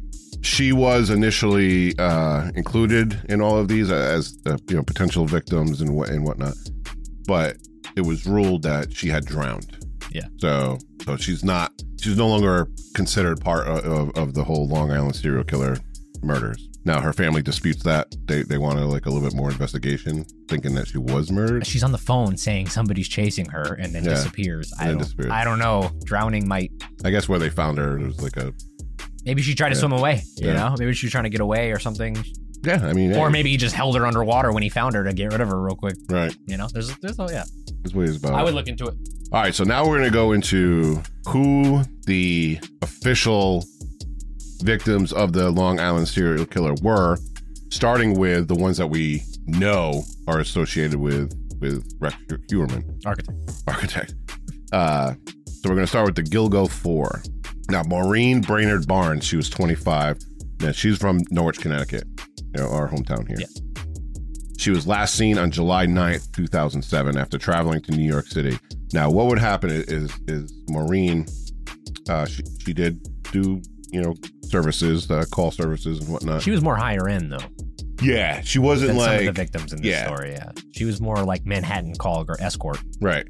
She was initially uh, included in all of these as uh, you know potential victims and what and whatnot, but it was ruled that she had drowned. Yeah. So so she's not she's no longer considered part of, of, of the whole Long Island serial killer murders. Now her family disputes that. They they wanted like a little bit more investigation, thinking that she was murdered. she's on the phone saying somebody's chasing her and then Yeah. disappears. I then don't, disappears. I don't know. Drowning might. I guess where they found her it was like a Maybe she tried to Yeah. swim away. You Yeah. know, maybe she was trying to get away or something. yeah. I mean, Or hey, maybe he just held her underwater when he found her to get rid of her real quick. right. You know, there's, there's, oh yeah. This way is about. I would look into it. All right, so now we're going to go into who the official victims of the Long Island serial killer were, starting with the ones that we know are associated with with Rex Heuermann, Architect. architect. Uh, so we're going to start with the Gilgo Four. Now, Maureen Brainerd Barnes, she was 25. Now, she's from Norwich, Connecticut, you know, our hometown here. Yeah. She was last seen on July 9th, 2007, after traveling to New York City. Now, what would happen is is Maureen, uh, she, she did do you know services, uh, call services and whatnot. She was more higher end though yeah, she wasn't than some of like the victims in this yeah. story. Yeah, she was more like Manhattan call or escort. Right.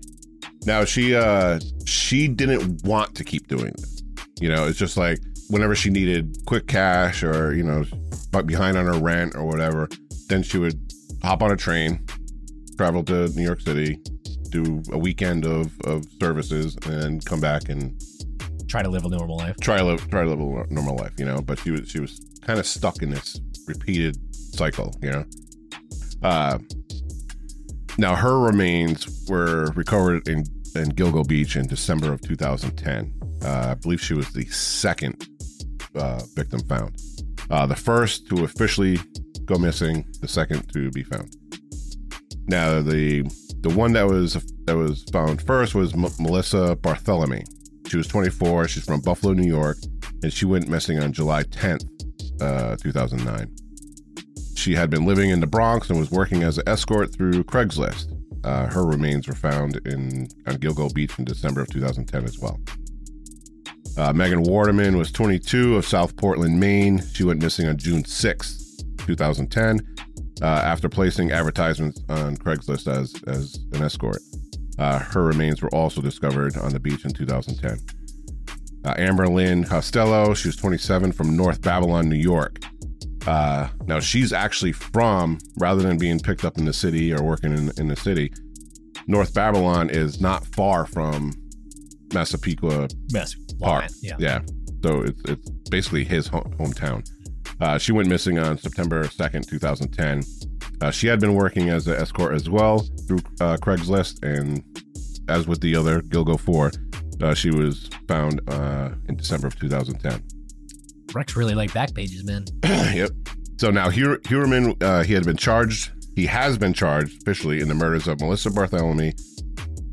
Now she uh she didn't want to keep doing this. You know, it's just like whenever she needed quick cash or, you know, behind on her rent or whatever, then she would hop on a train, travel to New York City, do a weekend of, of services and come back and Try to live a normal life. try to live try to live a normal life, you know. But she was she was kind of stuck in this repeated cycle, you know. Uh, now her remains were recovered in in Gilgo Beach in December of 2010. Uh, I believe she was the second uh, victim found. Uh, the first to officially go missing, the second to be found. Now the the one that was that was found first was M- Melissa Bartholomew. She was 24. She's from Buffalo, New York, and she went missing on July 10th, uh, 2009. She had been living in the Bronx and was working as an escort through Craigslist. Uh, her remains were found in on Gilgo Beach in December of 2010 as well. Uh, Megan Waterman was 22 of South Portland, Maine. She went missing on June 6, 2010, uh, after placing advertisements on Craigslist as as an escort. Uh, her remains were also discovered on the beach in 2010. Uh, Amber Lynn Costello, she was 27 from North Babylon, New York. Uh, now she's actually from, rather than being picked up in the city or working in, in the city, North Babylon is not far from Massapequa Yes. Park. Yeah. Yeah. So it's, it's basically his home, hometown. Uh, she went missing on September 2nd, 2010. Uh, she had been working as an escort as well through uh, Craigslist, and as with the other Gilgo 4, uh, she was found uh, in December of 2010. Rex really like back pages, man. [clears throat] yep. So now Hu- Heuermann, uh, he had been charged. He has been charged officially in the murders of Melissa Bartholomew,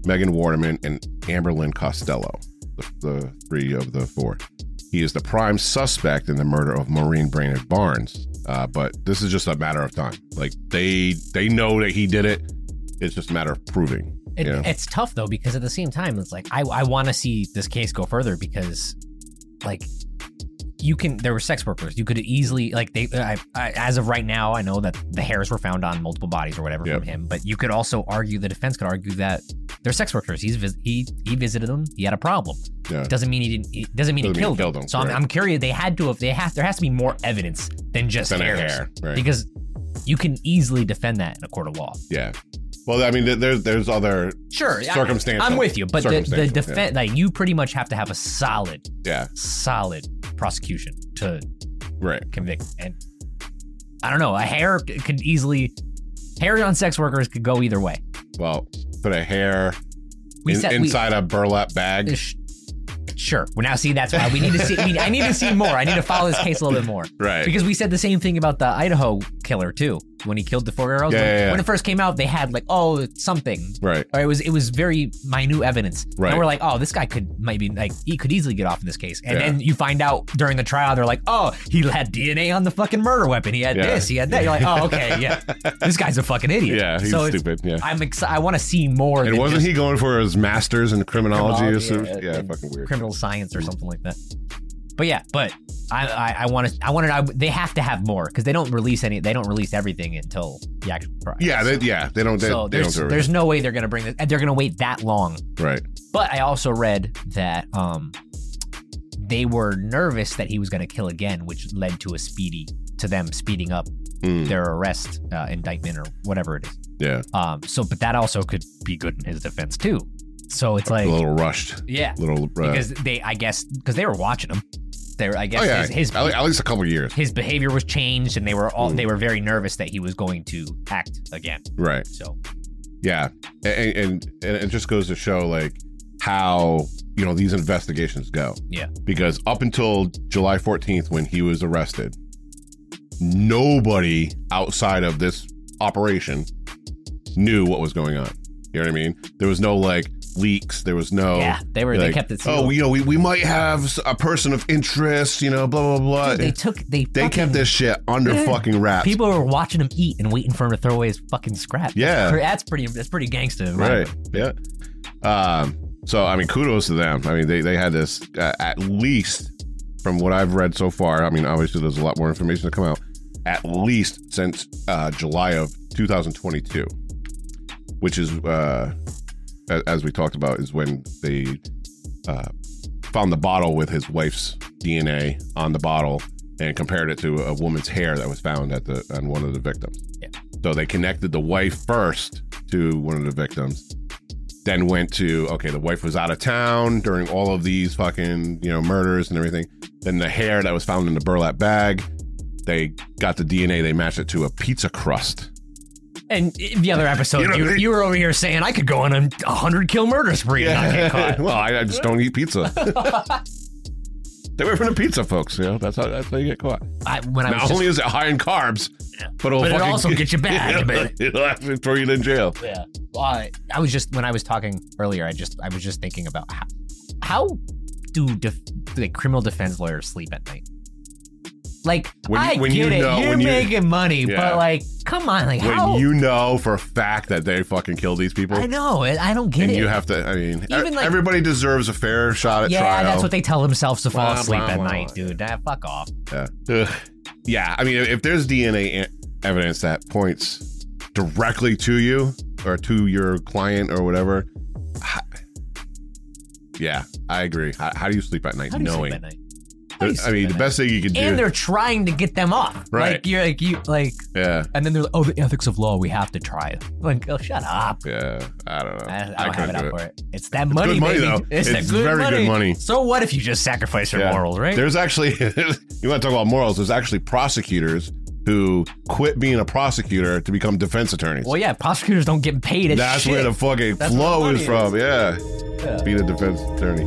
Megan Waterman, and Amber Lynn Costello, the, the three of the four. He is the prime suspect in the murder of Maureen Brainerd Barnes. Uh, but this is just a matter of time. Like they they know that he did it. It's just a matter of proving. It, you know? It's tough though because at the same time, it's like I I want to see this case go further because, like, you can there were sex workers. You could easily like they I, I, as of right now, I know that the hairs were found on multiple bodies or whatever Yep. from him. But you could also argue the defense could argue that they're sex workers. He's he he visited them. He had a problem. Yeah. Doesn't mean he didn't. It doesn't mean Doesn't he mean killed, he killed them. them, So I'm. I'm curious. They had to have. They have. There has to be more evidence than just Than hairs, hair, right. because you can easily defend that in a court of law. Yeah. Well, I mean, there's there's other Sure, circumstantial. I'm with you, but the, the defense, like you pretty much have to have a solid, Yeah. solid prosecution to Right. convict. And I don't know. A hair could easily hair on sex workers could go either way. Well, put a hair in- said we- inside a burlap bag. Sh- Sure. Well, now see that's why we need to see. I need to see more. I need to follow this case a little bit more. Right. Because we said the same thing about the Idaho killer too. When he killed the four girls. Yeah, when, yeah, yeah. when it first came out, they had like, oh, something. Right. Or it was it was very minute evidence. Right. And we're like, oh, this guy could maybe like he could easily get off in this case. And then you find out during the trial, they're like, oh, he had DNA on the fucking murder weapon. He had this. He had that. You're like, oh, okay, yeah. [laughs] this guy's a fucking idiot. Yeah, he's so stupid. Yeah. I'm excited. I want to see more. And wasn't just he going for his master's in criminology? or criminology, something? yeah, fucking weird. criminal science or something like that. But yeah, but I I, I want to I want to they have to have more because they don't release any they don't release everything until the actual trial. Yeah, they, yeah, they don't. They, so they there's do it. there's no way they're gonna bring this and they're gonna wait that long. right. But I also read that um they were nervous that he was gonna kill again, which led to a speedy to them speeding up Mm, their arrest uh, indictment or whatever it is. yeah, Um, so but that also could be good in his defense too. So it's like a little rushed. yeah, Little. Uh, because they I guess because they were watching him. They were I guess oh yeah, his, his at, at least a couple years. his behavior was changed and they were all they were very nervous that he was going to act again. Right. So Yeah, and, and and it just goes to show like how you know these investigations go. Yeah. Because up until July 14th, when he was arrested, nobody outside of this operation knew what was going on. You know what I mean? There was no like leaks. There was no. yeah, they were they kept it. Oh, sealed. we, you know, we, we might have a person of interest. You know, blah blah blah. Dude, they took they They fucking- kept this shit under fucking wraps. People were watching him eat and waiting for him to throw away his fucking scrap. Yeah. that's, pretty. That's pretty gangster, right yeah um so i mean kudos to them i mean they, they had this uh, at least from what i've read so far i mean obviously there's a lot more information to come out at least since uh, july of 2022 which is uh as we talked about is when they uh found the bottle with his wife's dna on the bottle and compared it to a woman's hair that was found at the on one of the victims Yeah. so they connected the wife first to one of the victims, then went to okay, the wife was out of town during all of these fucking you know murders and everything. Then the hair that was found in the burlap bag, they got the DNA, they matched it to a pizza crust. And the other episode, You know, you, they- you were over here saying I could go on a hundred kill murder spree and not get caught. [laughs] well, I, I just don't eat pizza. Stay away from the pizza, folks. You know that's how that's how you get caught. I, when I was Not just, only is it high in carbs, but, it'll But it also gets you [laughs] back, man. [laughs] it'll actually throw you in jail. Yeah. Well, I, I was just when I was talking earlier. I just I was just thinking about how, how do def, like criminal defense lawyers sleep at night? Like When you- I when you get it, know- you're when you- making money, Yeah. but like, come on, like When how? you know for a fact that they fucking kill these people, I know. I don't get and it. you have to. I mean, Even, like- everybody deserves a fair shot at yeah, trial. that's what they tell themselves to fall Blah, asleep blah, at blah. night, dude. Ah, fuck off. Yeah. Ugh. Yeah. I mean, if there's DNA evidence that points directly to you or to your client or whatever, yeah, I agree. How, how do you sleep at night you knowing? sleep at night? I mean, the best thing you can do. And they're trying to get them off. Right. Like you're like you like, yeah. and then they're like, oh, the ethics of law. We have to try it. Like, oh, shut up. Yeah. I don't know. I, I don't have it up do for it. It's that money, good money, baby. though. It's, It's that good very good money. money. So what if you just sacrifice your Yeah. morals, right? There's actually, [laughs] you want to talk about morals? There's actually prosecutors who quit being a prosecutor to become defense attorneys. well, yeah, prosecutors don't get paid. That's shit. where the fucking That's flow the is money from. Yeah. Yeah. Being a defense attorney.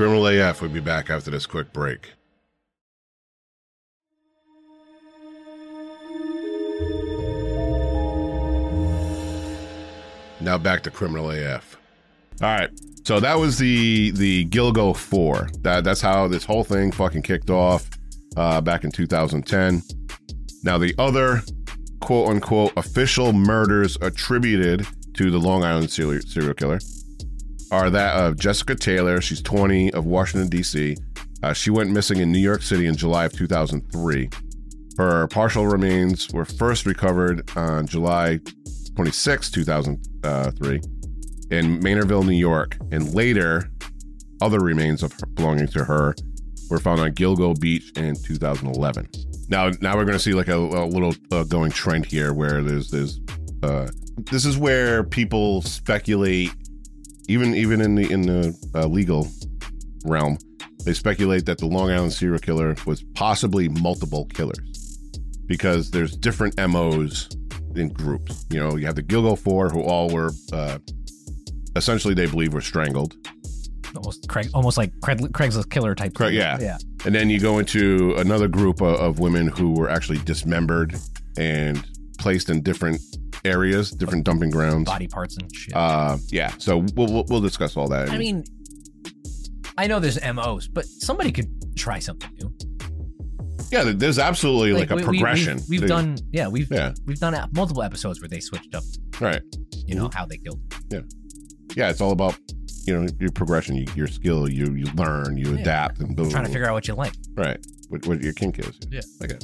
Criminal AF will be back after this quick break. Now back to criminal AF. All right. So that was the the Gilgo Four. That that's how this whole thing fucking kicked off uh, back in 2010. Now the other quote unquote official murders attributed to the Long Island serial, serial killer are that of Jessica Taylor. She's 20 of Washington D.C. Uh, she went missing in New York City in July of 2003. Her partial remains were first recovered on July 26, 2003, in Manorville, New York, and later, other remains of her, belonging to her were found on Gilgo Beach in 2011. Now, now we're going to see like a, a little uh, going trend here, where there's there's uh, this is where people speculate, even even in the in the uh, legal realm, they speculate that the Long Island serial killer was possibly multiple killers because there's different MOs in groups. You know, you have the Gilgo Four, who all were uh, essentially they believe were strangled. Almost Craig, almost like Craig, Craigslist killer type. Thing. yeah. yeah. And then you go into another group of, of women who were actually dismembered and placed in different areas, different dumping grounds. Body parts and shit. Uh, yeah. So we'll, we'll we'll discuss all that. I mean, I know there's MOs, but somebody could try something new. yeah, there's absolutely like, a we- we- progression. We've, we've They- done, yeah, we've Yeah. we've done multiple episodes where they switched up, right. you know, how they killed. Yeah, yeah, it's all about you know your progression, you, your skill, you you learn, you Yeah. adapt, and build. Trying to figure out what you like. right what, what your kink is. Yeah. I guess.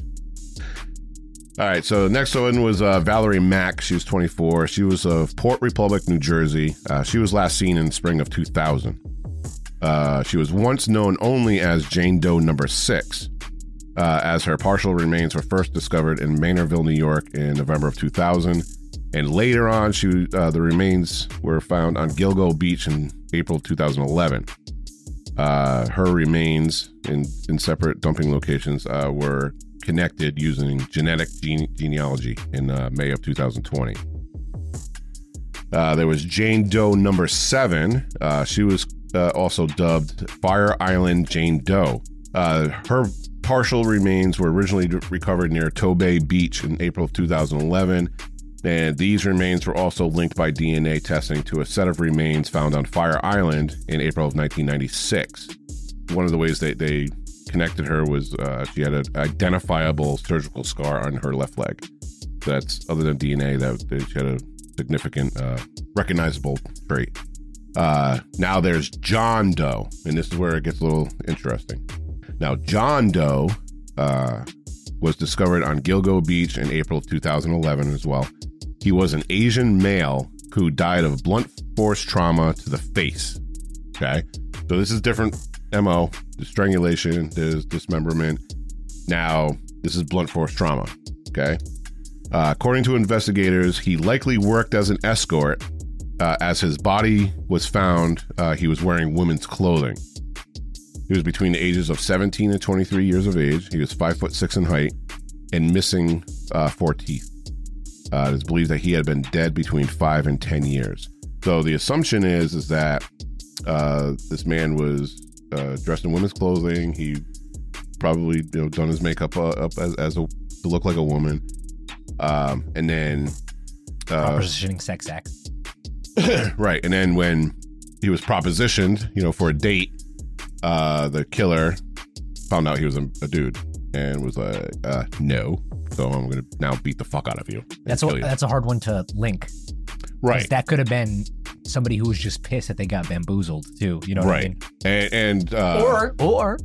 All right, so the next one was uh, Valerie Mack. She was 24. She was of Port Republic, New Jersey. Uh, she was last seen in spring of 2000. Uh, she was once known only as Jane Doe Number Six, uh, as her partial remains were first discovered in Manorville, New York, in November of 2000. And later on, she uh, the remains were found on Gilgo Beach in April 2011. Uh, her remains in, in separate dumping locations were connected using genetic gene- genealogy in uh, May of 2020. Uh, there was Jane Doe number seven. Uh, she was uh, also dubbed Fire Island Jane Doe. Uh, her partial remains were originally recovered near Tobay Beach in April of 2011. And these remains were also linked by DNA testing to a set of remains found on Fire Island in April of 1996. One of the ways they, they connected her was uh, she had an identifiable surgical scar on her left leg. That's other than DNA, that, that she had a significant, uh, recognizable trait. Uh, now there's John Doe, and this is where it gets a little interesting. Now, John Doe uh, was discovered on Gilgo Beach in April of 2011 as well. He was an Asian male who died of blunt force trauma to the face. Okay. So this is different MO. Strangulation, there's dismemberment. Now, this is blunt force trauma. Okay. Uh, according to investigators, he likely worked as an escort. Uh, as his body was found, uh, he was wearing women's clothing. He was between the ages of 17 and 23 years of age. He was five foot six in height and missing uh, four teeth. Uh, it is believed that he had been dead between five and 10 years. So the assumption is is that uh, this man was uh, dressed in women's clothing. He probably you know done his makeup uh, up as, as a to look like a woman, um, and then uh, Propositioning sex act. [coughs] right, and then when he was propositioned, you know, for a date, uh, the killer found out he was a, a dude and was like, uh, "No, so I'm gonna now beat the fuck out of you." That's a, you." that's a hard one to link, right, That could have been somebody who was just pissed that they got bamboozled too. You know what I right, mean? and, and uh, or or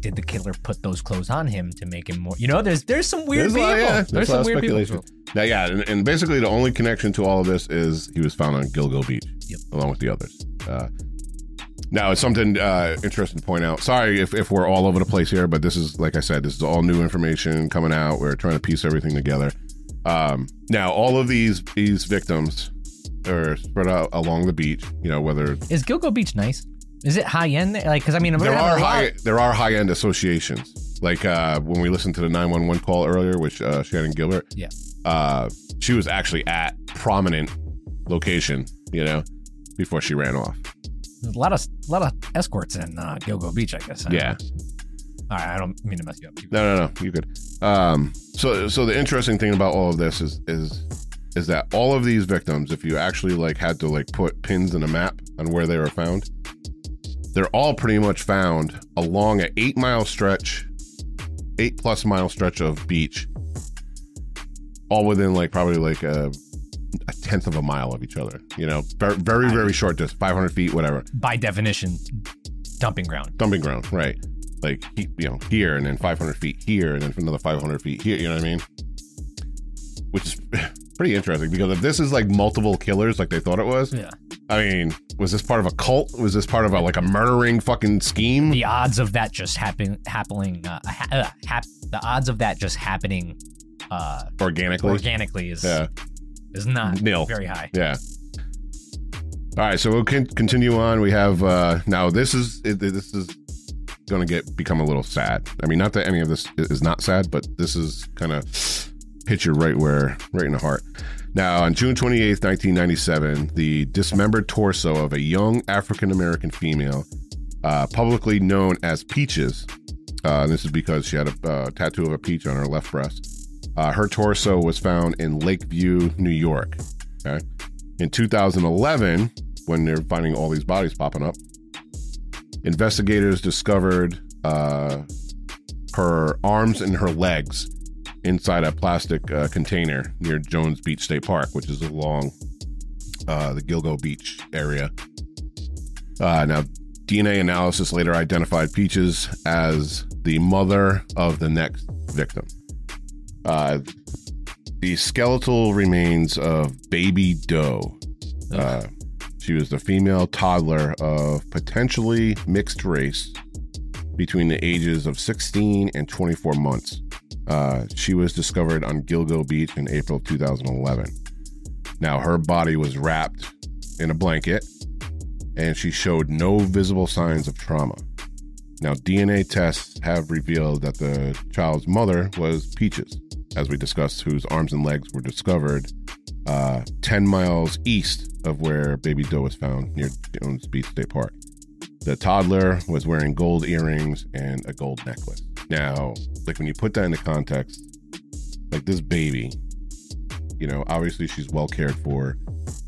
did the killer put those clothes on him to make him more? You know, there's there's some weird There's people. lot, yeah, there's, there's some lot of weird people. Now, yeah, and, and basically the only connection to all of this is he was found on Gilgo Beach, Yep. along with the others. Uh, now, it's something uh, interesting to point out. Sorry if, if we're all over the place here, but this is, like I said, this is all new information coming out. We're trying to piece everything together. Um, now, all of these these victims are spread out along the beach. You know, whether Is Gilgo Beach nice? Is it high end? Like, because I mean, there are high there are high end associations. Like uh, when we listened to the nine one one call earlier, which uh, Shannan Gilbert, Yeah. uh, she was actually at prominent location, you know, before she ran off. There's a lot of a lot of escorts in uh, Gilgo Beach, I guess. Yeah. All right, I don't mean to mess you up. No, no, no, you could. Um, so, so the interesting thing about all of this is is is that all of these victims, if you actually like had to like put pins in a map on where they were found, they're all pretty much found along an eight mile stretch, eight plus mile stretch of beach, all within like probably like a, a tenth of a mile of each other. You know, very very, very short distance, five hundred feet, whatever. By definition, dumping ground. dumping ground, right? Like you know here, and then 500 feet here, and then another 500 feet here. You know what I mean? Which is [laughs] pretty interesting because if this is like multiple killers, like they thought it was, Yeah. I mean, was this part of a cult? Was this part of a like a murdering fucking scheme? The odds of that just happen happening, uh, ha- uh, hap- the odds of that just happening uh, Organically, organically is yeah, is not Nil. very high. yeah. All right, so we'll con- continue on. We have uh now this is it, this is going to get become a little sad. I mean, not that any of this is not sad, but this is kind of hit you right where right in the heart. Now, on June 28th, 1997, the dismembered torso of a young African American female, uh, publicly known as Peaches, uh, this is because she had a uh, tattoo of a peach on her left breast. Uh, her torso was found in Lakeview, New York. Okay. In 2011, when they're finding all these bodies popping up, investigators discovered uh, her arms and her legs inside a plastic uh, container near Jones Beach State Park, which is along uh, the Gilgo Beach area. Uh, now, DNA analysis later identified Peaches as the mother of the next victim. Uh, the skeletal remains of baby Doe. Uh, she was the female toddler of potentially mixed race between the ages of 16 and 24 months. Uh, she was discovered on Gilgo Beach in April 2011. Now, her body was wrapped in a blanket and she showed no visible signs of trauma. Now, DNA tests have revealed that the child's mother was Peaches, as we discussed, whose arms and legs were discovered uh, 10 miles east of where baby Doe was found near Jones Beach State Park. The toddler was wearing gold earrings and a gold necklace. Now, like when you put that into context, like this baby, you know, obviously she's well cared for,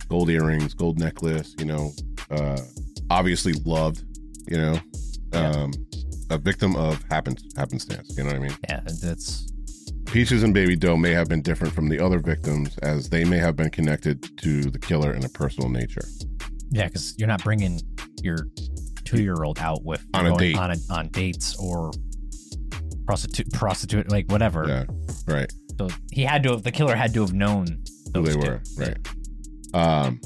gold earrings, gold necklace, you know, uh, obviously loved, you know, um, a victim of happen happenstance. You know what I mean? Yeah, that's Peaches and Baby Doe may have been different from the other victims, as they may have been connected to the killer in a personal nature. yeah, because you're not bringing your two-year-old out with On a going date. on a, on dates or prostitute, prostitute, like whatever. Yeah, right. So he had to have the killer had to have known Who they two. were, right? Um,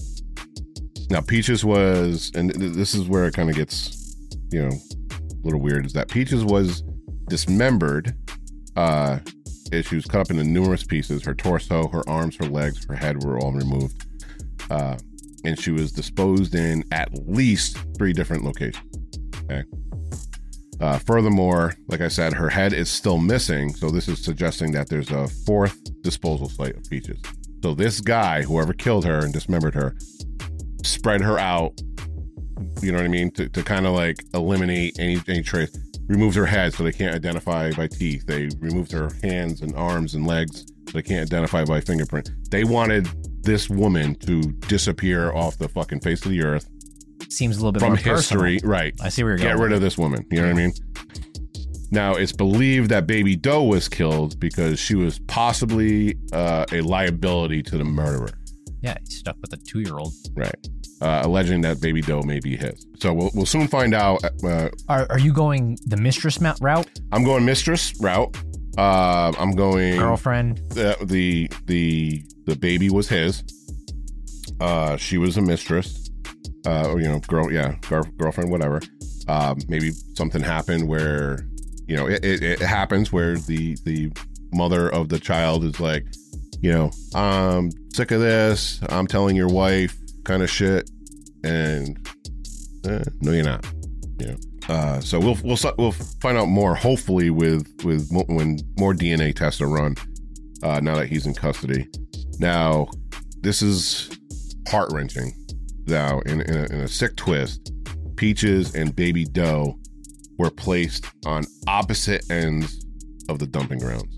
now Peaches was, and th- this is where it kind of gets, you know, a little weird. Is that Peaches was dismembered? Uh, and she was cut up into numerous pieces. Her torso, her arms, her legs, her head were all removed. Uh, and she was disposed in at least three different locations. Okay. Uh, furthermore, like I said, her head is still missing, so this is suggesting that there's a fourth disposal site of Peaches. So this guy, whoever killed her and dismembered her, spread her out. You know what I mean? To, to kind of like eliminate any any trace. Removed her head so they can't identify by teeth. They removed her hands and arms and legs so they can't identify by fingerprint. They wanted this woman to disappear off the fucking face of the earth Seems a little bit from history. personal. Right. I see where you're Get going. Get rid of this woman. You know what I mean? Now, it's believed that Baby Doe was killed because she was possibly uh, a liability to the murderer. Yeah, he's stuck with a two-year-old. Right. Uh, alleging that Baby Doe may be his. So we'll, we'll soon find out. Uh, Are are you going the mistress mount route, I'm going mistress route. Uh, I'm going girlfriend? the the the the baby was his. Uh, she was a mistress. Uh, or, you know, girl, yeah, girl, girlfriend, whatever. Um, maybe something happened where, you know, it, it, it happens where the the mother of the child is like, you know, I'm sick of this. I'm telling your wife, kind of shit, and eh, no, you're not. You know. Uh, so we'll we'll we'll find out more hopefully with with mo- when more DNA tests are run. Uh, now that he's in custody. Now, this is heart wrenching. Now, in in a, in a sick twist, Peaches and Baby Doe were placed on opposite ends of the dumping grounds.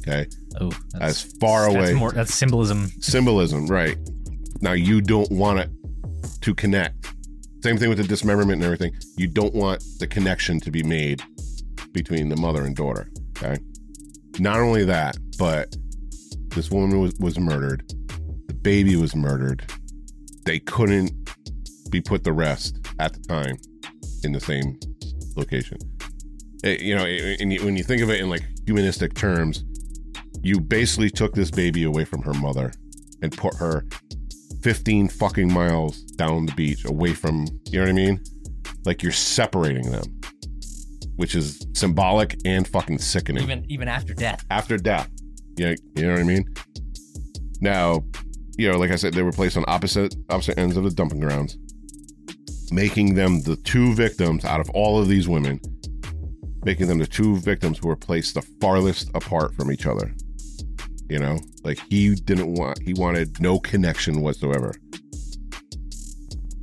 Okay, Oh, as far that's away. more that's symbolism. Symbolism, right? Now you don't want it to connect. Same thing with the dismemberment and everything. You don't want the connection to be made between the mother and daughter. Okay. Not only that, but this woman was, was murdered. The baby was murdered. They couldn't be put to rest at the time in the same location. It- you know, it- and you, when you think of it in like humanistic terms, you basically took this baby away from her mother and put her 15 fucking miles down the beach away from, you know what I mean? Like you're separating them, which is symbolic and fucking sickening Even even after death. after death. You know, you know what I mean? Now, you know, like I said, they were placed on opposite opposite ends of the dumping grounds, making them the two victims out of all of these women, making them the two victims who were placed the farthest apart from each other. You know, like he didn't want, he wanted no connection whatsoever.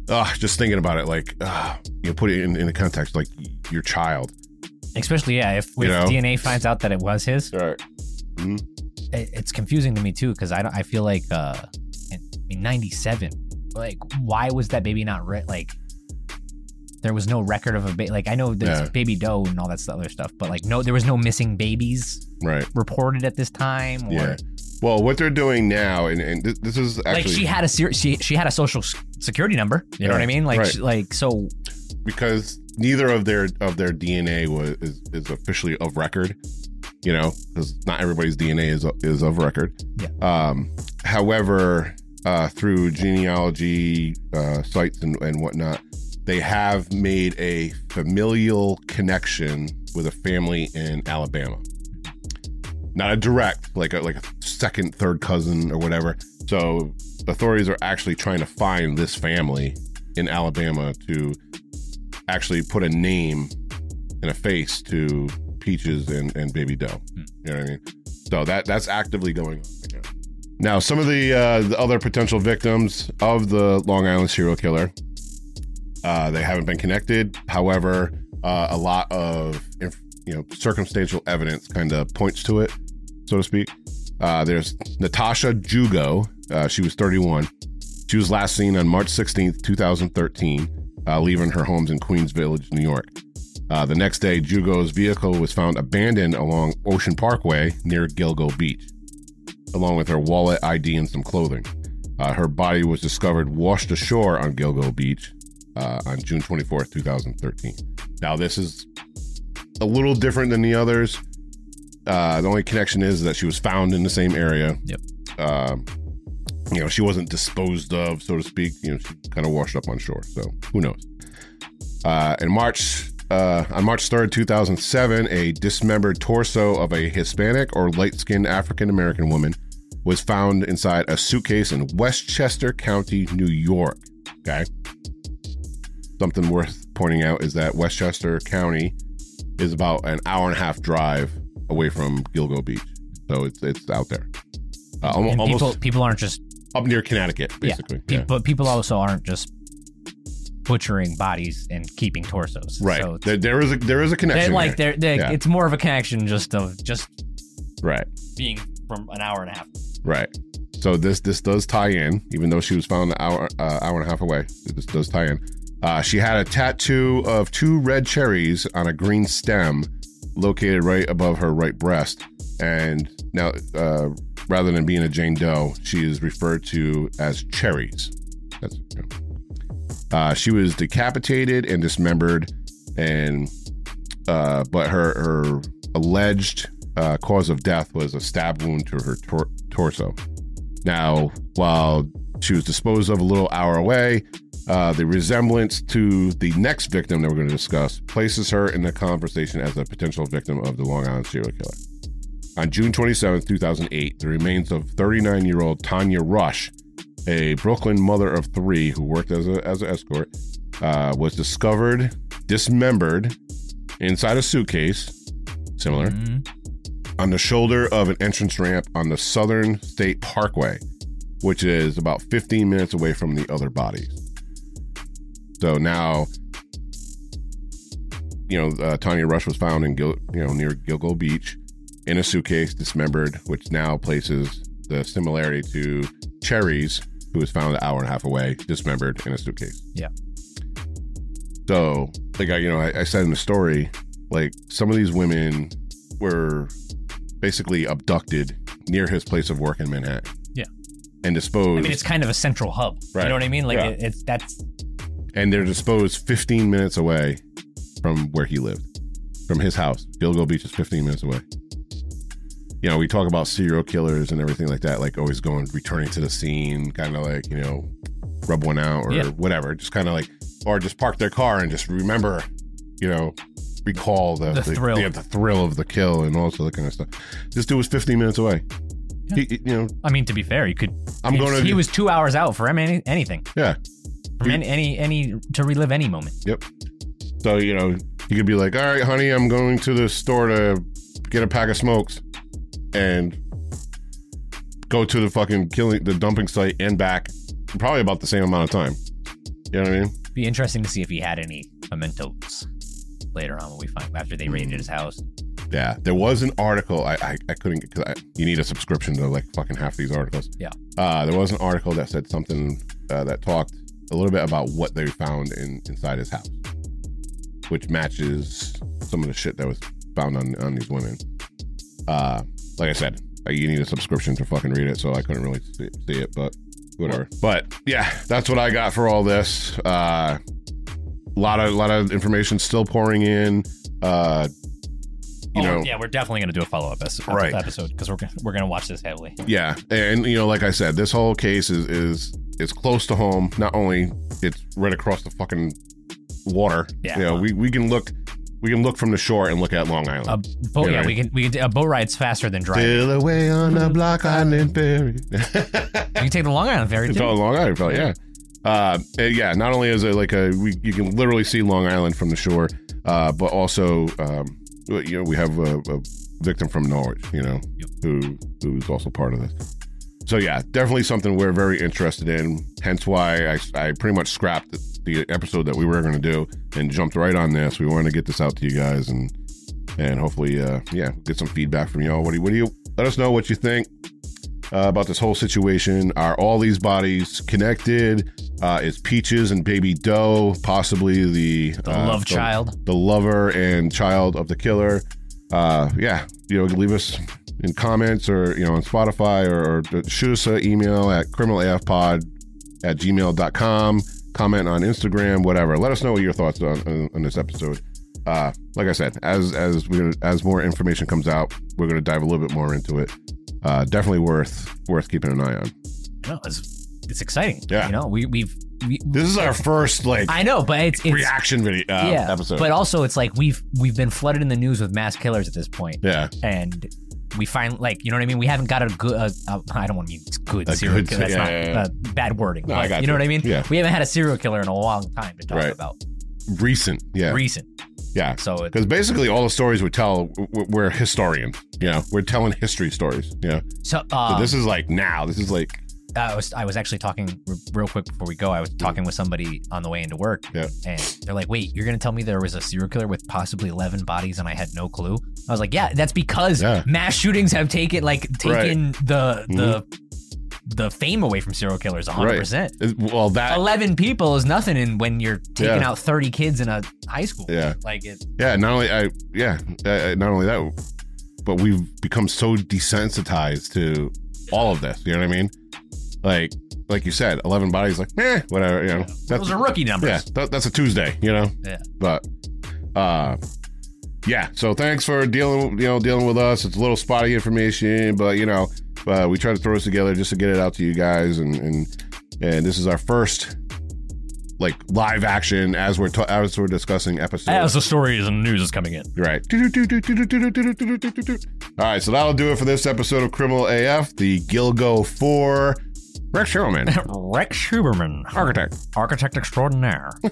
Ah, just thinking about it, like, ah, you know, put it in, in the context, like your child. Especially, yeah, if, if know? DNA finds out that it was his, Right. it, it's confusing to me too because I don't. I feel like uh, in '97, like why was that baby not re- like? There was no record of a baby. Like I know there's Yeah. baby doe and all that other stuff, but like no, there was no missing babies Right. reported at this time. Or, Yeah. Well, what they're doing now, and, and this, this is actually like she had a ser- she she had a social s- security number. You know what I mean? Like right. she- like so. because neither of their of their DNA was is, is officially of record. You know, because not everybody's DNA is is of record. Yeah. Um, however, uh, through genealogy uh, sites and, and whatnot, they have made a familial connection with a family in Alabama. Not a direct, like a like a second, third cousin or whatever. So authorities are actually trying to find this family in Alabama to actually put a name and a face to Peaches and, and Baby Doe. You know what I mean? So that that's actively going on. right now. Now, some of the, uh, the other potential victims of the Long Island serial killer, uh, they haven't been connected. However, uh, a lot of inf- you know circumstantial evidence kind of points to it, so to speak. Uh, there's Natasha Jugo. Uh, she was 31. She was last seen on March 16th, 2013, uh, leaving her homes in Queens Village, New York. The next day, Jugo's vehicle was found abandoned along Ocean Parkway near Gilgo Beach, along with her wallet, ID, and some clothing. Uh, her body was discovered washed ashore on Gilgo Beach uh, on June 24th, 2013. Now, this is a little different than the others. Uh, the only connection is that she was found in the same area. Yep. Um, you know, she wasn't disposed of, so to speak. You know, she kind of washed up on shore. So who knows? Uh, in March, uh, on March 3rd, 2007, a dismembered torso of a Hispanic or light skinned African American woman was found inside a suitcase in Westchester County, New York. Okay. Something worth pointing out is that Westchester County is about an hour and a half drive away from Gilgo Beach. So it's it's out there. Uh, almost people people aren't just up near Connecticut, basically. yeah. Yeah. Pe- But people also aren't just butchering bodies and keeping torsos. Right. So there, there is a there is a connection. like there. Yeah. it's more of a connection just of just right. being from an hour and a half. Right. So this this does tie in, even though she was found an hour uh, hour and a half away. This does tie in. Uh, she had a tattoo of two red cherries on a green stem, located right above her right breast. And now, uh, rather than being a Jane Doe, she is referred to as cherries. That's you know. Uh, she was decapitated and dismembered, and uh, but her her alleged uh, cause of death was a stab wound to her tor- torso. Now, while she was disposed of a little hour away, uh, the resemblance to the next victim that we're going to discuss places her in the conversation as a potential victim of the Long Island serial killer. On June 27, 2008, the remains of 39 year old Tanya Rush, a Brooklyn mother of three who worked as, a, as an escort, uh, was discovered dismembered inside a suitcase, similar, on the shoulder of an entrance ramp on the Southern State Parkway, which is about 15 minutes away from the other bodies. So now, you know, uh, Tanya Rush was found in Gil, you know, near Gilgo Beach in a suitcase, dismembered, which now places the similarity to Cherries, who was found an hour and a half away, dismembered in a suitcase. Yeah. So, like I, you know, I, I said in the story, like some of these women were basically abducted near his place of work in Manhattan. Yeah. And disposed. I mean, it's kind of a central hub. Right. You know what I mean? Like Yeah. it, it's that's and they're disposed 15 minutes away from where he lived, from his house. Gilgo Beach is 15 minutes away. You know, we talk about serial killers and everything like that, like always going, returning to the scene, kind of like, you know, rub one out or Yeah. whatever. Just kind of like, or just park their car and just remember, you know, recall the, The thrill. the, the thrill of the kill and all sorts of that kind of stuff. This dude was 15 minutes away. He, he- you know, I mean, to be fair, he could. I'm he, gonna- He was two hours out for any, anything. yeah. From any, any any to relive any moment. Yep. So you know, you could be like, "All right, honey, I'm going to the store to get a pack of smokes," and go to the fucking killing the dumping site and back, probably about the same amount of time. You know what I mean? Be interesting to see if he had any mementos later on when we find after they raided his house. Yeah, there was an article I I, I couldn't because you need a subscription to like fucking half these articles. Yeah. Uh, there was an article that said something uh, that talked a little bit about what they found in inside his house, which matches some of the shit that was found on on these women. Uh, like I said, you need a subscription to fucking read it, so I couldn't really see, see it, but whatever. But yeah, that's what I got for all this. Uh, lot of a lot of information still pouring in. Uh, you oh, know, yeah, we're definitely gonna do a follow up Right. episode because we're gonna- we're gonna watch this heavily. Yeah, and you know, like I said, this whole case is is is close to home. Not only it's right across the fucking water. Yeah. you know, we we can look we can look from the shore and look at Long Island. A boat, You know, yeah, we can we can a boat ride's faster than driving. Sail away on the Block Island ferry. You can take the Long Island ferry It's all Long Island, fella, yeah. Uh, yeah, not only is it like a we you can literally see Long Island from the shore, uh, but also um, you know we have a, a victim from Norwich, you know, who who's also part of this. So yeah, definitely something we're very interested in. Hence why I, I pretty much scrapped the, the episode that we were going to do and jumped right on this. We wanted to get this out to you guys and and hopefully uh, yeah get some feedback from y'all. What do you, what do you let us know what you think uh, about this whole situation? Are all these bodies connected? Uh, is Peaches and Baby Doe possibly the The uh, love child. the lover and child of the killer? Uh, yeah, you know, leave us in comments or you know on Spotify or, or shoot us an email at criminalafpod at gmail.com. Comment on Instagram, whatever. Let us know what your thoughts on, on, on this episode. Uh, like I said, as as we as more information comes out, we're gonna dive a little bit more into it. Uh, definitely worth worth keeping an eye on. No, it's it's exciting. Yeah. you know, we we've we, This is our first like I know, but it's, it's reaction video uh, yeah, episode. but also it's like we've we've been flooded in the news with mass killers at this point. yeah, and we find like you know what I mean. We haven't got a good. Uh, uh, I don't want to mean good A serial good- killer. That's yeah, not yeah, yeah. Uh, bad wording. No, I but got you know what I mean. Yeah. We haven't had a serial killer in a long time to talk Right. about. recent. Yeah, Recent. yeah. So Because basically, all the stories we tell, we're historians. You know, we're telling history stories. Yeah. so, So uh, this is like now. This is like I was I was actually talking r- real quick before we go. I was talking with somebody on the way into work, Yeah. and they're like, "Wait, you're gonna tell me there was a serial killer with possibly eleven bodies, and I had no clue?" I was like, "Yeah, that's because Yeah. mass shootings have taken like taken the the Mm-hmm. the fame away from serial killers, hundred percent." Well that 11 people is nothing in when you're taking Yeah. out 30 kids in a high school. Yeah. Like it yeah. Not only I yeah. Uh, not only that, but we've become so desensitized to all of this. You know what I mean? Like like you said, eleven bodies. Like eh, whatever. You know, those are rookie numbers. Yeah, that, that's a Tuesday, you know. Yeah. But uh yeah, so thanks for dealing you know dealing with us. It's a little spotty information, but you know, uh, we try to throw this together just to get it out to you guys and and and this is our first like live action as we're ta- as we're discussing episodes. As the stories and news is coming in. Right. All right, so that'll do it for this episode of Criminal AF, the Gilgo 4 Rex Sherman, [laughs] Rex Huberman, architect. architect extraordinaire. [laughs]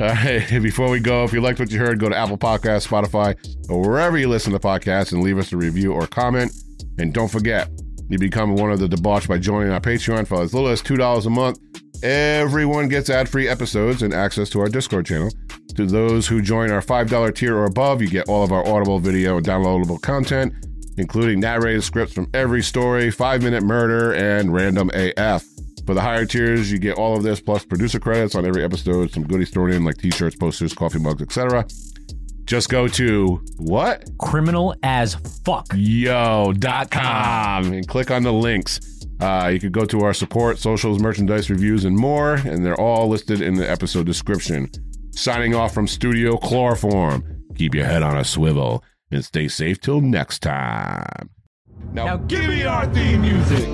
All right, [laughs] before we go, if you liked what you heard, go to Apple Podcasts, Spotify, or wherever you listen to podcasts and leave us a review or comment. And don't forget, you become one of the debauched by joining our Patreon for as little as $2 a month. Everyone gets ad free episodes and access to our Discord channel. To those who join our $5 tier or above, you get all of our audible video and downloadable content, including narrated scripts from every story, five minute murder, and random AF. For the higher tiers, you get all of this plus producer credits on every episode, some goodies thrown in like t-shirts, posters, coffee mugs, etc. Just go to what? criminal as fuck. Yo.com and click on the links. Uh, you could go to our support, socials, merchandise reviews, and more, and they're all listed in the episode description. Signing off from Studio Chloroform. Keep your head on a swivel and stay safe till next time. Now, Now give me our theme music.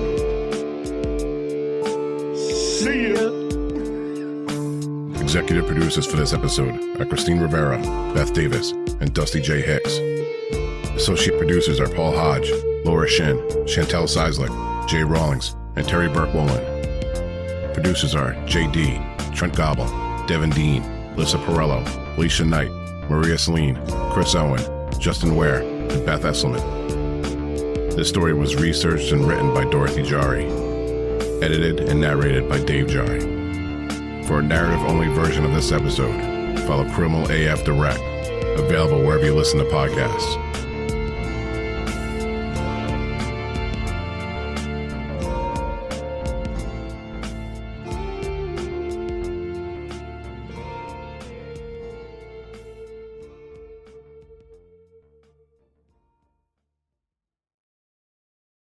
See ya. Executive producers for this episode are Christine Rivera, Beth Davis, and Dusty Jay Hicks. Associate producers are Paul Hodge, Laura Shinn, Chantel Seislick, Jay Rollings, and Terri Burke Wolin. Producers are J.D., Trent Gobble, Devin Dean, Lisa Porrello, Alicia Knight, Maria Selene, Kris Owen, Justin Ware, and Beth Esselmann. This story was researched and written by Dorothy Jari, edited and narrated by Dave Jari. For a narrative only version of this episode, follow Criminal AF Direct, available wherever you listen to podcasts.